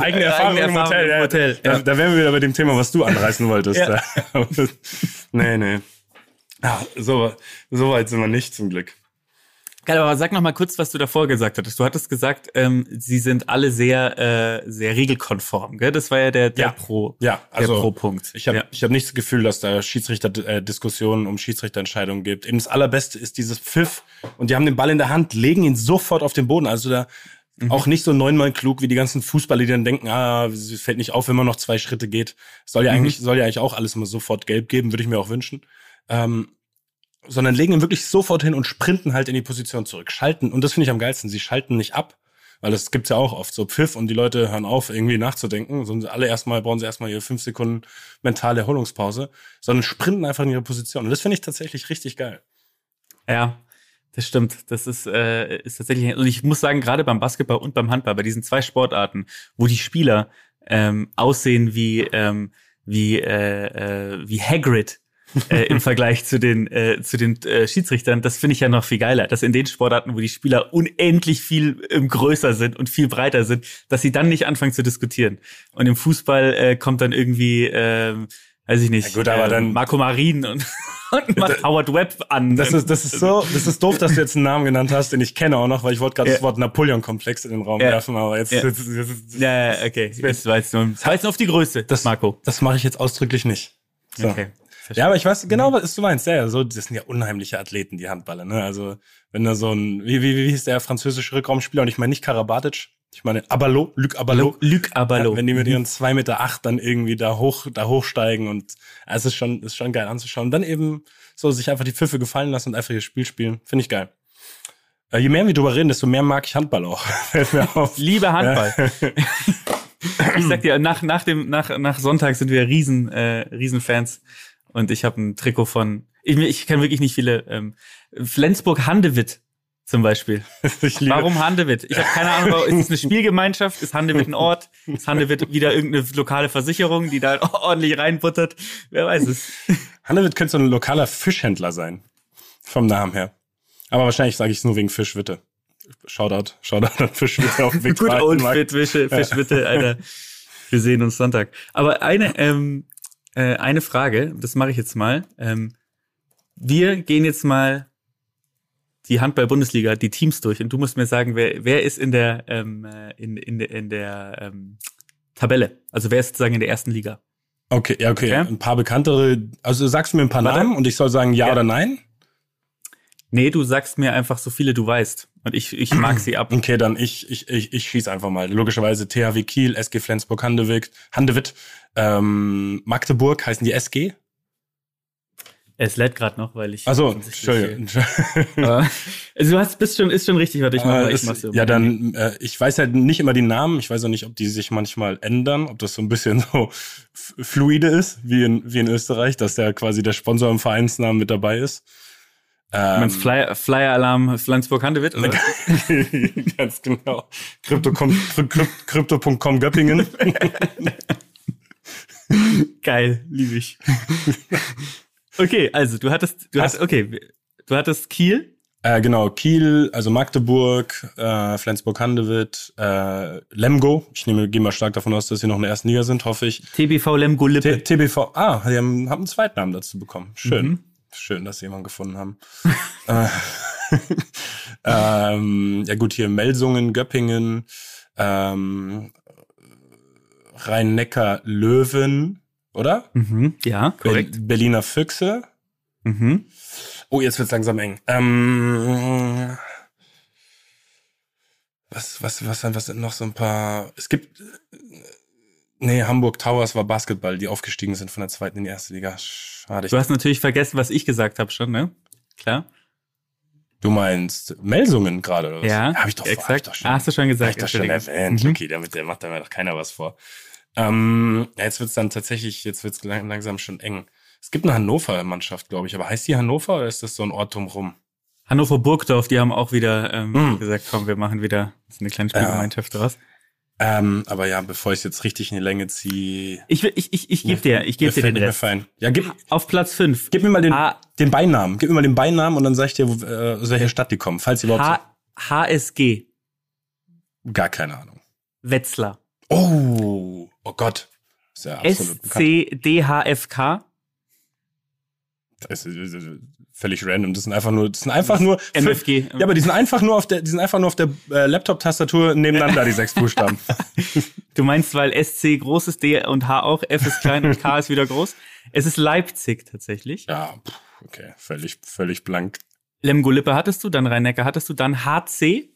eigene Äh, Erfahrung, im Hotel. ja. Hotel. Da, Ja. da wären wir wieder bei dem Thema, was du anreißen wolltest. Ja. Das- nee, nee. Ah, so, so weit sind wir nicht zum Glück. Geil, aber sag noch mal kurz, was du davor gesagt hattest. Du hattest gesagt, ähm, sie sind alle sehr, äh, sehr regelkonform. Gell? Das war ja der, der Ja. Pro, Ja, also der Pro-Punkt. Ich habe ja. ich hab nicht das Gefühl, dass da Schiedsrichter-Diskussionen um Schiedsrichterentscheidungen gibt. Eben das Allerbeste ist dieses Pfiff und die haben den Ball in der Hand, legen ihn sofort auf den Boden. Also da auch nicht so neunmal klug wie die ganzen Fußballer, die dann denken, ah, es fällt nicht auf, wenn man noch zwei Schritte geht. Soll ja eigentlich, soll ja eigentlich auch alles immer sofort gelb geben, würde ich mir auch wünschen. Ähm, sondern legen ihn wirklich sofort hin und sprinten halt in die Position zurück. Schalten, und das finde ich am geilsten, sie schalten nicht ab, weil das gibt's ja auch oft, so Pfiff und die Leute hören auf, irgendwie nachzudenken, sondern alle erstmal, brauchen sie erstmal ihre fünf Sekunden mentale Erholungspause, sondern sprinten einfach in ihre Position. Und das finde ich tatsächlich richtig geil. ja, das stimmt. Das ist, äh, ist tatsächlich, und ich muss sagen, gerade beim Basketball und beim Handball, bei diesen zwei Sportarten, wo die Spieler ähm, aussehen wie, ähm, wie, äh, äh, wie Hagrid, äh, im Vergleich zu den äh, zu den äh, Schiedsrichtern, das finde ich ja noch viel geiler, dass in den Sportarten, wo die Spieler unendlich viel ähm, größer sind und viel breiter sind, dass sie dann nicht anfangen zu diskutieren. Und im Fußball äh, kommt dann irgendwie, ähm, weiß ich nicht, Ja gut, aber ähm, dann- Marco Marin und, und macht Howard Webb an. Das ist, das ist so, das ist doof, dass du jetzt einen Namen genannt hast, den ich kenne auch noch, weil ich wollte gerade Ja. das Wort Napoleon-Komplex in den Raum Ja. werfen, aber jetzt, Ja. jetzt, jetzt, jetzt ja, ja, okay. Das war jetzt nur, das jetzt nur auf die Größe, das Marco. das mache ich jetzt ausdrücklich nicht. So. Okay. Ja, aber ich weiß genau, was du meinst. Ja, ja, so, das sind ja unheimliche Athleten, die Handballer, ne? Also, wenn da so ein, wie, wie, wie hieß der französische Rückraumspieler? Und ich meine nicht Karabatic, ich meine Abalo, Luc Abalo. Luc Abalo. Ja, wenn die mit ihren zwei Meter acht dann irgendwie da hoch, da hochsteigen und ja, es ist schon, ist schon geil anzuschauen. Und dann eben so sich einfach die Pfiffe gefallen lassen und einfach ihr Spiel spielen. Finde ich geil. Äh, je mehr wir drüber reden, desto mehr mag ich Handball auch. Fällt mir auf. Handball. ich sag dir, nach, nach, dem, nach, nach Sonntag sind wir riesen, äh, Riesenfans. Und ich habe ein Trikot von, ich, ich kenne wirklich nicht viele, ähm, Flensburg-Handewitt zum Beispiel. Warum Handewitt? Ich habe keine Ahnung, ist es eine Spielgemeinschaft? Ist Handewitt ein Ort? Ist Handewitt wieder irgendeine lokale Versicherung, die da ordentlich reinbuttert? Wer weiß es. Hannewitt könnte so ein lokaler Fischhändler sein. Vom Namen her. Aber wahrscheinlich sage ich es nur wegen Fischwitte. Shoutout, Shoutout an Fischwitte auf dem Weg Good old fit, Fischwitte, Alter. Wir sehen uns Sonntag. Aber eine, ähm, äh, eine Frage, das mache ich jetzt mal. Ähm, wir gehen jetzt mal die Handball-Bundesliga, die Teams durch und du musst mir sagen, wer, wer ist in der, ähm, äh, in, in, in der ähm, Tabelle? Also wer ist sozusagen in der ersten Liga? Okay, ja, okay. Okay. Ein paar bekanntere, also sagst du mir ein paar Warte. Namen und ich soll sagen ja, Ja. oder nein? Nee, du sagst mir einfach so viele du weißt. Und ich, ich mag sie ab. Okay, dann ich, ich, ich, ich schieß einfach mal. Logischerweise THW Kiel, SG Flensburg, Handewitt, Handewitt, ähm, Magdeburg heißen die SG. Es lädt gerade noch, weil ich. Also, offensichtlich- Entschuldigung. Aber- Also du hast, bist schon, ist schon richtig, warte, ich mach Äh, mal, ich mach's ja, dann, äh, ich weiß halt nicht immer die Namen. Ich weiß auch nicht, ob die sich manchmal ändern, ob das so ein bisschen so fluide ist, wie in, wie in Österreich, dass der quasi der Sponsor im Vereinsnamen mit dabei ist. Ähm, meinst Flyer, Flyer Alarm Flensburg-Handewitt? oder? Ganz genau. Crypto.com Krypt- Crypto.com Göppingen. Geil, liebe ich. okay, also du hattest, du hast, okay, du hattest Kiel, Äh, genau, Kiel, also Magdeburg, äh, Flensburg-Handewitt, äh, Lemgo. Ich nehme, gehe mal stark davon aus, dass sie noch in der ersten Liga sind, hoffe ich. TBV Lemgo T Lippe. TBV, ah, die haben, haben einen Zweitnamen dazu bekommen. Schön. Mhm. Schön, dass sie jemanden gefunden haben. äh, ähm, ja gut, hier Melsungen, Göppingen, ähm, Rhein-Neckar, Löwen, oder? Mhm, ja, korrekt. Ber- Berliner Füchse. Mhm. Oh, jetzt wird's langsam eng. Ähm, was, was, was, was sind noch so ein paar? Es gibt, nee, Hamburg Towers war Basketball, die aufgestiegen sind von der zweiten in die erste Liga. Schade. Du hast natürlich vergessen, was ich gesagt habe schon, ne? Klar. du meinst Melsungen gerade oder was? Ja, hab ich doch, exakt. Hab ich doch schon, hast du schon gesagt, Hab ich doch schon erwähnt. Mhm. Okay, damit der macht da mir doch keiner was vor. Ähm, ja, jetzt wird's dann tatsächlich, jetzt wird's lang, langsam schon eng. Es gibt eine Hannover-Mannschaft, glaube ich, aber heißt die Hannover oder ist das so ein Ort drumrum? Hannover Burgdorf, die haben auch wieder ähm, Mhm. gesagt, komm, wir machen wieder so eine kleine Spielgemeinschaft draus. Ähm, aber ja, bevor ich jetzt richtig in die Länge ziehe. Ich, will- ich, ich, ich gebe dir, ich gebe dir den Rest. Fein. Ja, gib, Auf Platz 5. gib mir mal den, H- den Beinamen. Gib mir mal den Beinamen und dann sag ich dir, wo, äh, aus welcher Stadt die kommen, falls sie überhaupt H HSG gar keine Ahnung. Wetzlar. Oh, oh Gott. Ist ja absolut. SCDHFK. Das ist, völlig random. Das sind einfach nur, das sind einfach nur MFG. Ja, aber die sind einfach nur auf der, die sind einfach nur auf der äh, Laptop-Tastatur nebeneinander die sechs Buchstaben. Du meinst, weil SC groß ist, D und H auch, F ist klein und K ist wieder groß. Es ist Leipzig tatsächlich. ja, okay, völlig, völlig blank. Lemgo Lippe hattest du, dann Rhein-Neckar hattest du, dann HC.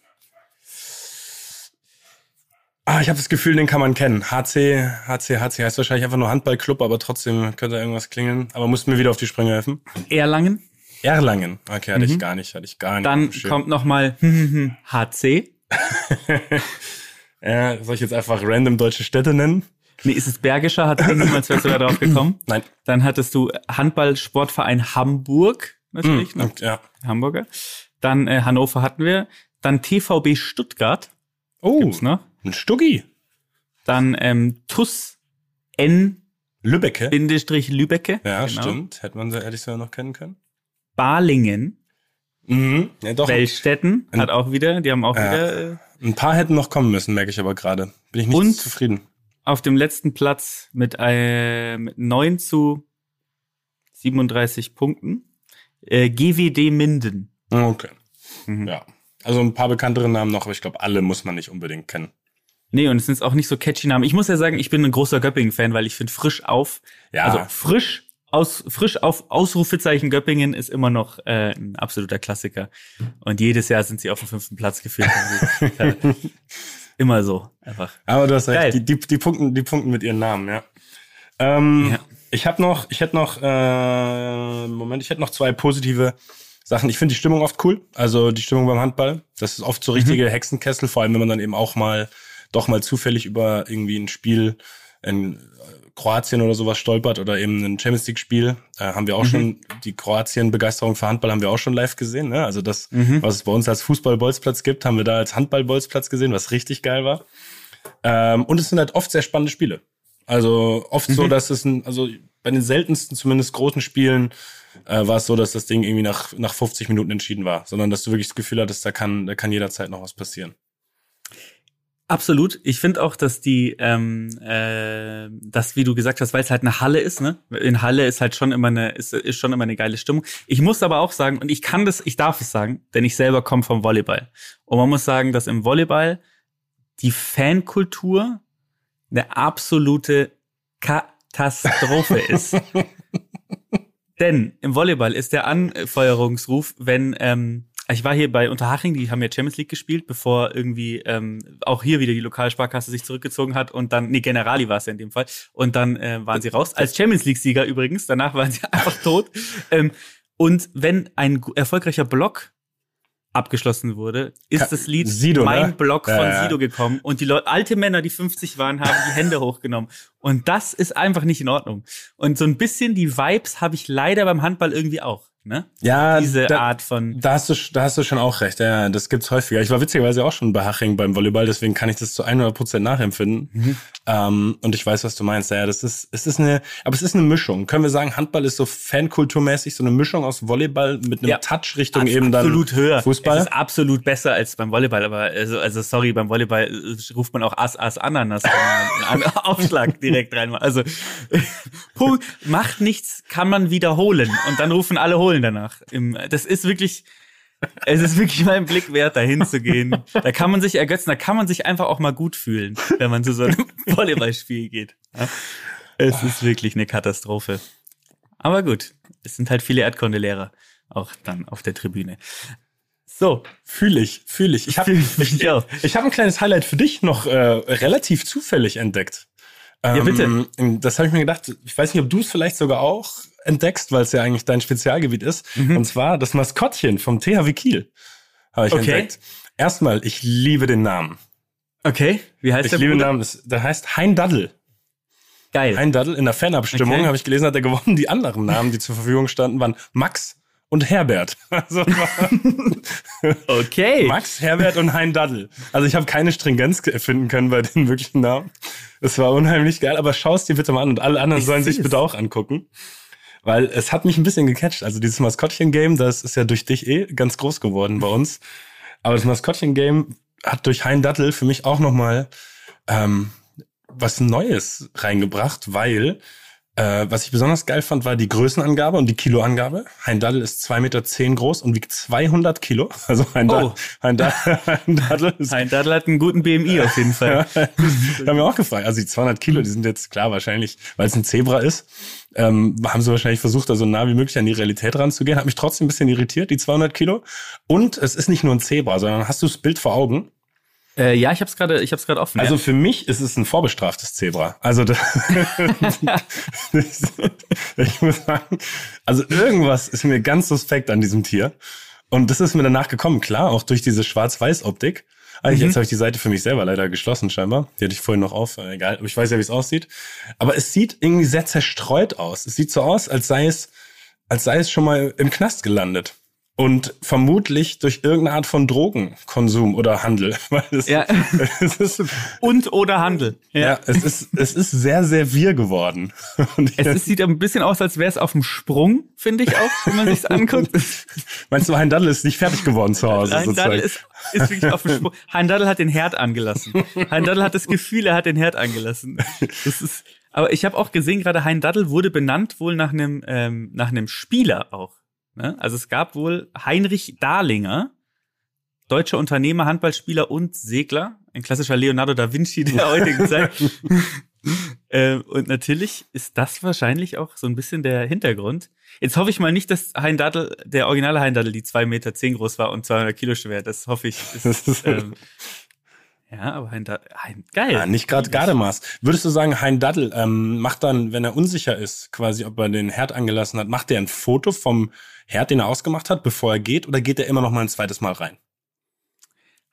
Ah, ich habe das Gefühl, den kann man kennen. HC, HC, HC heißt wahrscheinlich einfach nur Handballclub, aber trotzdem könnte irgendwas klingeln. Aber musst mir wieder auf die Sprünge helfen. Erlangen. Erlangen. Okay, hatte ich gar nicht, hatte ich gar nicht. Dann Schirm. kommt nochmal HC. Ja, soll ich jetzt einfach random deutsche Städte nennen? Nee, ist es Bergischer, hat niemals wärst du da drauf gekommen. Nein. Dann hattest du Handball-Sportverein Hamburg, natürlich, ne? Und, ja. Hamburger. Dann äh, Hannover hatten wir. Dann TVB Stuttgart, Oh, gibt's noch. Ein Stuggi. Dann ähm, TUS N Lübbecke. Bindestrich Lübecke. Ja, genau. stimmt. Hätte man, hätte ich sogar noch kennen können. Balingen, Mhm. Ja, doch. Wellstetten hat auch wieder, die haben auch Ja. wieder äh, Ein paar hätten noch kommen müssen, merke ich aber gerade. Bin ich nicht Und- zufrieden. auf dem letzten Platz mit, äh, mit 9 zu 37 Punkten. Äh, GWD Minden. Okay. Mhm. Ja. Also ein paar bekanntere Namen noch, aber ich glaube, alle muss man nicht unbedingt kennen. Nee, und es sind auch nicht so catchy Namen. Ich muss ja sagen, ich bin ein großer Göppingen-Fan, weil ich finde frisch auf, Ja. also frisch aus, frisch auf Ausrufezeichen Göppingen ist immer noch äh, ein absoluter Klassiker. Und jedes Jahr sind sie auf dem fünften Platz geführt. Immer so, einfach. Aber du hast recht, Geil. die, die, die, Punkten, die Punkten mit ihren Namen, ja. Ähm, Ja. Ich habe noch, ich hätte noch, äh, Moment, ich hätte noch zwei positive Sachen. Ich finde die Stimmung oft cool. Also die Stimmung beim Handball. Das ist oft so richtige Hexenkessel, vor allem wenn man dann eben auch mal, doch mal zufällig über irgendwie ein Spiel in äh, Kroatien oder sowas stolpert oder eben ein Champions League Spiel, äh, haben wir auch schon die Kroatien Begeisterung für Handball haben wir auch schon live gesehen, ne? Also das was es bei uns als Fußball-Bolzplatz gibt, haben wir da als Handball-Bolzplatz gesehen, was richtig geil war. Ähm, und es sind halt oft sehr spannende Spiele. Also oft so, dass es ein, also bei den seltensten zumindest großen Spielen äh, war es so, dass das Ding irgendwie nach, nach 50 Minuten entschieden war, sondern dass du wirklich das Gefühl hattest, da kann, da kann jederzeit noch was passieren. Absolut. Ich finde auch, dass die, ähm, äh, das, wie du gesagt hast, weil es halt eine Halle ist, ne? In Halle ist halt schon immer eine, ist, ist schon immer eine geile Stimmung. Ich muss aber auch sagen, und ich kann das, ich darf es sagen, denn ich selber komme vom Volleyball. Und man muss sagen, dass im Volleyball die Fankultur eine absolute Katastrophe ist. Denn im Volleyball ist der Anfeuerungsruf, wenn ähm, ich war hier bei Unterhaching, die haben ja Champions League gespielt, bevor irgendwie ähm, auch hier wieder die Lokalsparkasse sich zurückgezogen hat und dann, nee, Generali war es ja in dem Fall, und dann äh, waren sie raus. Als Champions League-Sieger übrigens, danach waren sie einfach tot. Ähm, und wenn ein erfolgreicher Block abgeschlossen wurde, ist Ka- das Lied Sido, Mein ne? Block Ja, von ja. Sido gekommen und die Leute, alte Männer, die 50 waren, haben die Hände hochgenommen. Und das ist einfach nicht in Ordnung. Und so ein bisschen die Vibes habe ich leider beim Handball irgendwie auch. Ne? Ja, Diese da, Art von. Da hast du, da hast du schon auch recht. Ja, das gibt's häufiger. Ich war witzigerweise auch schon bei Haching beim Volleyball, deswegen kann ich das zu 100 Prozent nachempfinden. Mhm. Ähm, und ich weiß, was du meinst. Ja, das ist, es ist eine, aber es ist eine Mischung. Können wir sagen, Handball ist so fankulturmäßig so eine Mischung aus Volleyball mit einem Ja. Touch Richtung Abs- eben dann absolut höher. Fußball. Es ist absolut besser als beim Volleyball, aber also, also sorry, beim Volleyball ruft man auch Ass, Ass, Ananas. einen Aufschlag direkt rein. Also Punkt, macht nichts, kann man wiederholen und dann rufen alle holen danach. Im, das ist wirklich, es ist wirklich mal ein Blick wert, da hinzugehen. Da kann man sich ergötzen, da kann man sich einfach auch mal gut fühlen, wenn man zu so einem Volleyballspiel geht. Es ist wirklich eine Katastrophe. Aber gut, es sind halt viele Erdkundelehrer. auch dann auf der Tribüne. So, Fühle ich, fühle ich. Ich habe ich auch. ich hab ein kleines Highlight für dich noch äh, relativ zufällig entdeckt. Ja, bitte. Ähm, das habe ich mir gedacht, ich weiß nicht, ob du es vielleicht sogar auch entdeckst, weil es ja eigentlich dein Spezialgebiet ist. Mhm. Und zwar das Maskottchen vom THW Kiel habe ich Okay. entdeckt. Erstmal, ich liebe den Namen. okay, wie heißt Ich der liebe den? Namen. Der heißt Hein Daddel. Geil. Hein Daddel in der Fanabstimmung Okay. habe ich gelesen, hat er gewonnen. Die anderen Namen, die zur Verfügung standen, waren Max und Herbert. Also okay. Max, Herbert und Hein Daddel. Also ich habe keine Stringenz finden können bei den wirklichen Namen. Es war unheimlich geil, aber schau es dir bitte mal an und alle anderen Ich sollen sich bitte auch angucken. Weil es hat mich ein bisschen gecatcht. Also dieses Maskottchen-Game, das ist ja durch dich eh ganz groß geworden bei uns. Aber das Maskottchen-Game hat durch Hein Dattel für mich auch nochmal ähm, was Neues reingebracht, weil äh, was ich besonders geil fand, war die Größenangabe und die Kiloangabe. Hein Daddel ist 2,10 Meter groß und wiegt 200 Kilo. Also Hein, Oh. Daddel, hein, Daddel, hein Daddel ist Ein Daddel hat einen guten BMI auf jeden Fall. ja, haben wir auch gefragt. Also die 200 Kilo, die sind jetzt klar wahrscheinlich, weil es ein Zebra ist, ähm, haben sie wahrscheinlich versucht, da so nah wie möglich an die Realität ranzugehen. Hat mich trotzdem ein bisschen irritiert, die 200 Kilo. Und es ist nicht nur ein Zebra, sondern hast du das Bild vor Augen? Äh, ja, ich hab's gerade, ich hab's gerade offen. Also ja. für mich ist es ein vorbestraftes Zebra. Also da, ich muss sagen, also irgendwas ist mir ganz suspekt an diesem Tier. Und das ist mir danach gekommen, klar, auch durch diese Schwarz-Weiß-Optik. Eigentlich, jetzt habe ich die Seite für mich selber leider geschlossen, scheinbar. Die hatte ich vorhin noch auf, äh, egal. Aber ich weiß ja, wie es aussieht. Aber es sieht irgendwie sehr zerstreut aus. Es sieht so aus, als sei es, als sei es schon mal im Knast gelandet. Und vermutlich durch irgendeine Art von Drogenkonsum oder Handel. Es, Ja. es ist, Und oder Handel. ja, es ist, es ist sehr, sehr wir geworden. Und Es ist, sieht ein bisschen aus, als wäre es auf dem Sprung, finde ich auch, wenn man sich's anguckt. meinst du, Hein Daddel ist nicht fertig geworden zu Hause Hein sozusagen? Ist, ist wirklich auf dem Sprung. Hein Daddel hat den Herd angelassen. Hein Daddel hat das Gefühl, er hat den Herd angelassen. Das ist, aber ich habe auch gesehen, gerade Hein Daddel wurde benannt wohl nach einem, ähm, nach einem Spieler auch. Ne? Also es gab wohl Heinrich Dahlinger, deutscher Unternehmer, Handballspieler und Segler, ein klassischer Leonardo da Vinci der heutigen Zeit. ähm, und natürlich ist das wahrscheinlich auch so ein bisschen der Hintergrund. Jetzt hoffe ich mal nicht, dass Hein Daddel, der originale Hein Daddel, die zwei Meter zehn groß war und 200 Kilo schwer. Das hoffe ich. Ist, ähm, ja, aber Hein Daddel, hein, geil. Ja, nicht gerade Gardemaß. Würdest du sagen, Hein Daddel ähm, macht dann, wenn er unsicher ist, quasi, ob er den Herd angelassen hat, macht er ein Foto vom Herd, den er ausgemacht hat, bevor er geht, oder geht er immer noch mal ein zweites Mal rein?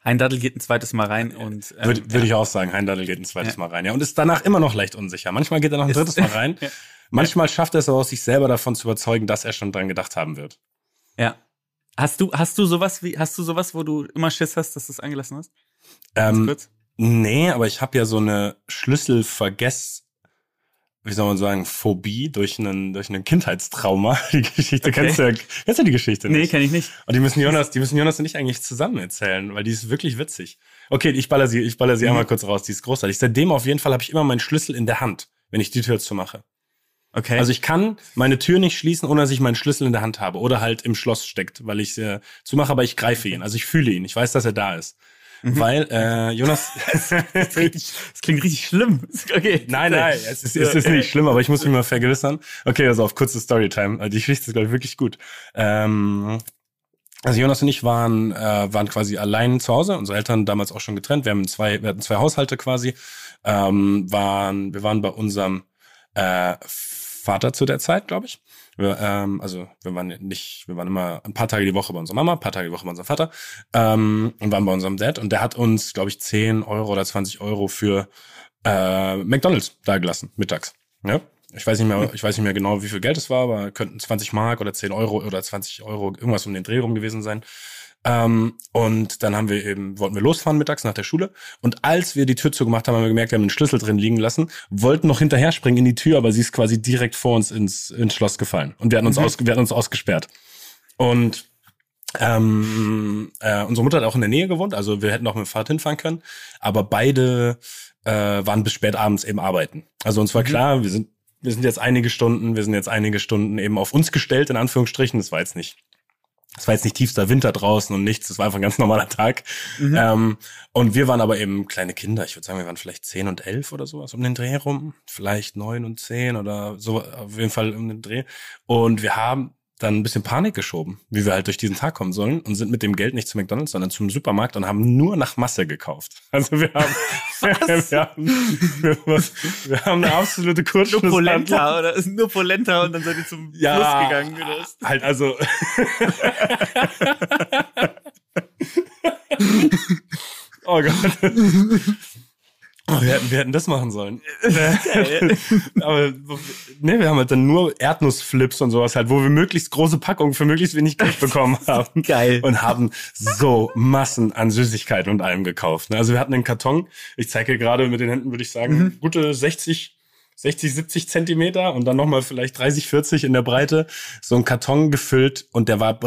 Hein Daddel geht ein zweites Mal rein und ähm, Würde würd ich auch sagen, Hein Daddel geht ein zweites Mal rein. Ja, und ist danach immer noch leicht unsicher. Manchmal geht er noch ein Ist- drittes Mal rein. Ja. Manchmal schafft er es aber auch, sich selber davon zu überzeugen, dass er schon dran gedacht haben wird. ja. Hast du, hast du sowas wie, hast du sowas, wo du immer Schiss hast, dass du es angelassen hast? Ähm. Nee, aber ich habe ja so eine Schlüsselvergess, wie soll man sagen, Phobie durch einen durch einen Kindheitstrauma. Die Geschichte Okay. kennst du ja, kennst du die Geschichte Nee, nicht? kenne ich nicht. Und die müssen Jonas, die müssen Jonas und ich eigentlich zusammen erzählen, weil die ist wirklich witzig. Okay, ich baller sie, ich baller sie Mhm. einmal kurz raus. Die ist großartig. Seitdem auf jeden Fall habe ich immer meinen Schlüssel in der Hand, wenn ich die Tür zumache. Okay. Also ich kann meine Tür nicht schließen, ohne dass ich meinen Schlüssel in der Hand habe oder halt im Schloss steckt, weil ich äh, zumache, aber ich greife ihn. Also ich fühle ihn. Ich weiß, dass er da ist. Mhm. Weil äh, Jonas. das klingt richtig schlimm. Okay. Nein, nein, es ist, es ist nicht schlimm, aber ich muss mich mal vergewissern. Okay, also auf kurze Storytime. Also Die Geschichte ist, glaube ich, wirklich gut. Ähm, also Jonas und ich waren, äh, waren quasi allein zu Hause, unsere Eltern damals auch schon getrennt. Wir haben zwei, wir hatten zwei Haushalte quasi. Ähm, waren, wir waren bei unserem äh, Vater zu der Zeit, glaube ich. Wir, ähm, also wir waren nicht, wir waren immer ein paar Tage die Woche bei unserer Mama, ein paar Tage die Woche bei unserem Vater ähm, und waren bei unserem Dad und der hat uns, glaube ich, 10 Euro oder 20 Euro für äh, McDonalds dagelassen, mittags. Ja? Ich weiß nicht mehr, ich weiß nicht mehr genau, wie viel Geld es war, aber könnten 20 Mark oder 10 Euro oder 20 Euro irgendwas um den Dreh rum gewesen sein. Ähm, und dann haben wir eben, wollten wir losfahren mittags nach der Schule. Und als wir die Tür zugemacht haben, haben wir gemerkt, wir haben den Schlüssel drin liegen lassen, wollten noch hinterher springen in die Tür, aber sie ist quasi direkt vor uns ins, ins Schloss gefallen. Und wir hatten uns, aus, wir hatten uns ausgesperrt. Und ähm, äh, unsere Mutter hat auch in der Nähe gewohnt, also wir hätten auch mit dem Fahrrad hinfahren können, aber beide äh, waren bis spät abends eben arbeiten. Also uns war klar, wir sind wir sind jetzt einige Stunden, wir sind jetzt einige Stunden eben auf uns gestellt, in Anführungsstrichen. Das war jetzt nicht, das war jetzt nicht tiefster Winter draußen und nichts, das war einfach ein ganz normaler Tag. Ähm, und wir waren aber eben kleine Kinder. Ich würde sagen, wir waren vielleicht zehn und elf oder sowas um den Dreh rum. Vielleicht neun und zehn oder so, auf jeden Fall um den Dreh. Und wir haben dann ein bisschen Panik geschoben, wie wir halt durch diesen Tag kommen sollen und sind mit dem Geld nicht zu McDonalds, sondern zum Supermarkt und haben nur nach Masse gekauft. Also wir haben, wir haben, wir, wir haben eine absolute Nur Kurzschlusshandlung. Polenta oder ist nur Polenta und dann seid ihr zum Ja, Fluss gegangen. Oder? Halt also. oh Gott. Oh, wir, hätten, wir hätten das machen sollen. Aber ne, wir haben halt dann nur Erdnussflips und sowas halt, wo wir möglichst große Packungen für möglichst wenig Geld bekommen haben. Geil. Und haben so Massen an Süßigkeiten und allem gekauft. ne? Also wir hatten einen Karton, ich zeige gerade mit den Händen, würde ich sagen, gute 60, 60, 70 Zentimeter und dann nochmal vielleicht 30, 40 in der Breite. So ein Karton gefüllt und der war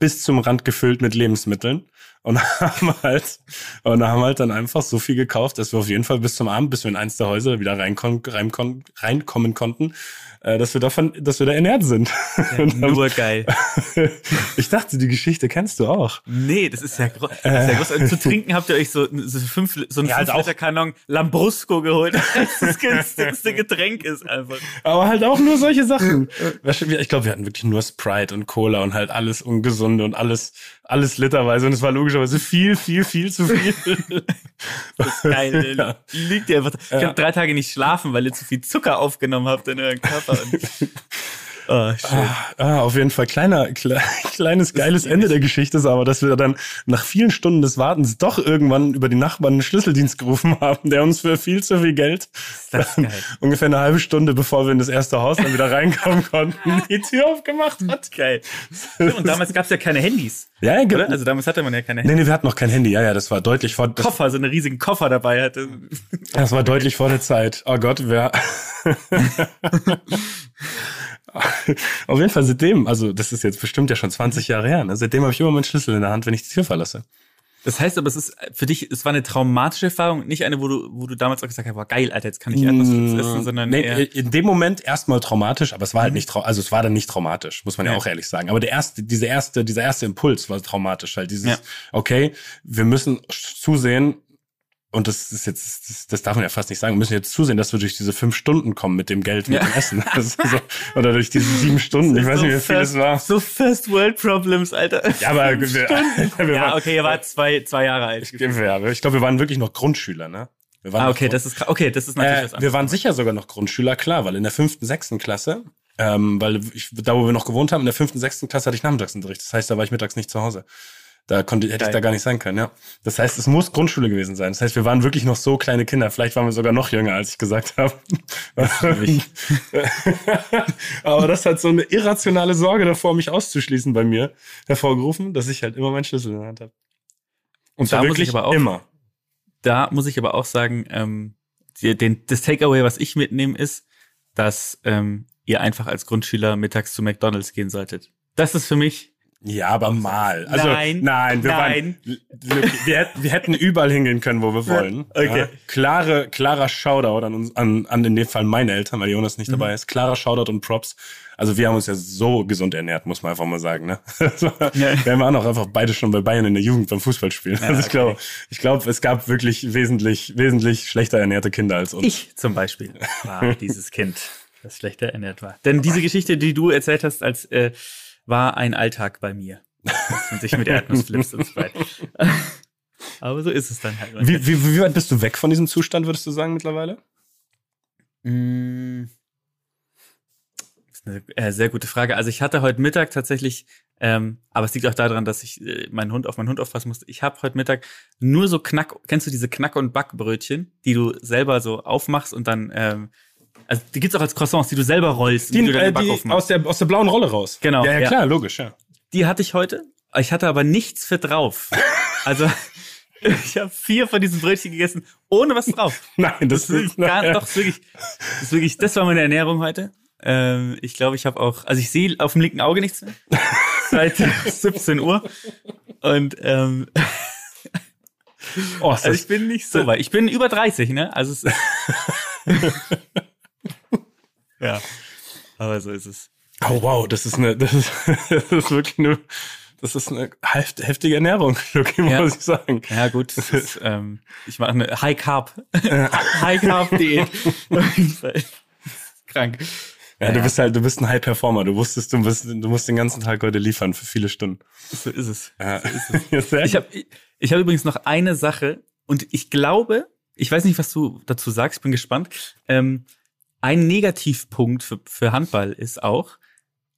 bis zum Rand gefüllt mit Lebensmitteln. Und haben halt, und haben halt dann einfach so viel gekauft, dass wir auf jeden Fall bis zum Abend, bis wir in eins der Häuser wieder reinkon, reinkon, reinkommen konnten, äh, dass wir davon, dass wir da ernährt sind. Dann- Nur geil. ich dachte, die Geschichte kennst du auch. Nee, das ist ja, gro das ist ja groß. Und zu trinken habt ihr euch so, so, fünf, so einen Ja, halt 5 Liter Kanon Lambrusco geholt. Das das günstigste Getränk ist einfach. Aber halt auch nur solche Sachen. Ich glaube, wir hatten wirklich nur Sprite und Cola und halt alles Ungesunde und alles, alles literweise. Und es war logischerweise viel, viel, viel zu viel. Geil. Ja. Liegt ihr einfach. Ich habe drei Tage nicht schlafen, weil ihr zu viel Zucker aufgenommen habt in euren Körper. Oh, schön. Ah, auf jeden Fall kleiner, kle kleines, geiles Ende der Geschichte ist aber, dass wir dann nach vielen Stunden des Wartens doch irgendwann über die Nachbarn einen Schlüsseldienst gerufen haben, der uns für viel zu viel Geld, ungefähr eine halbe Stunde bevor wir in das erste Haus dann wieder reinkommen konnten, die Tür aufgemacht hat. Geil. Und damals gab es ja keine Handys. Ja, Oder? genau. Also damals hatte man ja keine Nee, Handys. nee, wir hatten noch kein Handy. Ja, ja, das war deutlich vor, Koffer, so einen riesigen Koffer dabei hatte. das war deutlich vor der Zeit. Oh Gott, wer. Auf jeden Fall seitdem, also das ist jetzt bestimmt ja schon 20 Jahre her, ne? seitdem habe ich immer meinen Schlüssel in der Hand, wenn ich die Tür verlasse. Das heißt aber, es ist für dich, es war eine traumatische Erfahrung, nicht eine, wo du, wo du damals auch gesagt hast, boah, geil, Alter, jetzt kann ich Erdnussflips essen, sondern nee, eher, in dem Moment erstmal traumatisch, aber es war halt nicht trau also es war dann nicht traumatisch, muss man ja, Ja. auch ehrlich sagen. Aber der erste, diese erste, dieser erste Impuls war traumatisch, halt dieses, Ja. okay, wir müssen zusehen, und das ist jetzt, das, das darf man ja fast nicht sagen, wir müssen jetzt zusehen, dass wir durch diese fünf Stunden kommen mit dem Geld, mit Ja. dem Essen. So, oder durch diese sieben Stunden, ich weiß nicht, wie viel es war. So First World Problems, Alter. Ja, aber wir, wir Ja, waren, okay, ihr wart zwei, zwei Jahre alt. ja, ich glaube, wir waren wirklich noch Grundschüler, ne? Wir waren Ah, noch okay, Grund- das ist, okay, das ist natürlich Äh, was wir anderes. waren sicher sogar noch Grundschüler, klar, weil in der fünften, sechsten Klasse, ähm, weil ich, da wo wir noch gewohnt haben, in der fünften, sechsten Klasse hatte ich Nachmittagsunterricht. Das heißt, da war ich mittags nicht zu Hause. Da konnte, hätte ich Geil. da gar nicht sein können, ja. Das heißt, es muss Grundschule gewesen sein. Das heißt, wir waren wirklich noch so kleine Kinder. Vielleicht waren wir sogar noch jünger, als ich gesagt habe. Aber das hat so eine irrationale Sorge davor, mich auszuschließen bei mir hervorgerufen, dass ich halt immer meinen Schlüssel in der Hand habe. Und Da wirklich ich aber auch- immer. Da muss ich aber auch sagen, ähm, den, das Takeaway, was ich mitnehme, ist, dass ähm, ihr einfach als Grundschüler mittags zu McDonalds gehen solltet. Das ist für mich Ja, aber mal. Also, Nein, nein, wir nein. waren, wir, hätten- wir hätten überall hingehen können, wo wir wollen. Okay. Ja, klare, klarer Shoutout an uns, an, an in dem Fall meine Eltern, weil Jonas Mhm. nicht dabei ist. Klarer Shoutout und Props. Also wir haben uns ja so gesund ernährt, muss man einfach mal sagen, ne? Also, Ja. Wir waren auch einfach beide schon bei Bayern in der Jugend beim Fußballspielen. also ich okay. glaube, ich glaube, es gab wirklich wesentlich, wesentlich schlechter ernährte Kinder als uns. Ich zum Beispiel war dieses Kind, das schlechter ernährt war. Denn diese Geschichte, die du erzählt hast, als äh, war ein Alltag bei mir. Und sich mit Erdnussflips und so weiter. Aber so ist es dann halt. Wie, wie, wie weit bist du weg von diesem Zustand, würdest du sagen, mittlerweile? Mm. Das ist eine äh, sehr gute Frage. Also ich hatte heute Mittag tatsächlich, ähm, aber es liegt auch daran, dass ich äh, meinen Hund auf meinen Hund aufpassen musste. Ich habe heute Mittag nur so Knack, kennst du diese Knack- und Backbrötchen, die du selber so aufmachst und dann, ähm, also die gibt's auch als Croissants, die du selber rollst, und Die, du dann äh, die aus, der, aus der blauen Rolle raus. Genau, Ja, ja, ja. klar, logisch, ja. Die hatte ich heute. Ich hatte aber nichts für drauf. Also ich habe vier von diesen Brötchen gegessen, ohne was drauf. Nein, das, Das ist ist gar, doch, ist wirklich, das ist wirklich, das war meine Ernährung heute. Ähm, ich glaube, ich habe auch, also ich sehe auf dem linken Auge nichts mehr. Seit 17 Uhr. Und ähm, Oh, also ich bin nicht so weit. Ich bin über 30, ne? Also es Ja. Aber so ist es. oh wow, das ist eine, das ist, das ist wirklich eine, das ist eine heft- heftige Ernährung, Lucky, Ja. muss ich sagen. Ja, gut. Das ist, ähm, ich mache eine High Carb. High Carb Diät. Auf jeden Fall. Krank. Ja, Ja, du ja. bist halt, du bist ein High Performer. Du wusstest, du bist, du musst den ganzen Tag heute liefern für viele Stunden. So ist es. Ja. Ja, sehr Ich habe ich hab übrigens noch eine Sache und ich glaube, ich weiß nicht, was du dazu sagst, bin gespannt. Ähm, ein Negativpunkt für, für Handball ist auch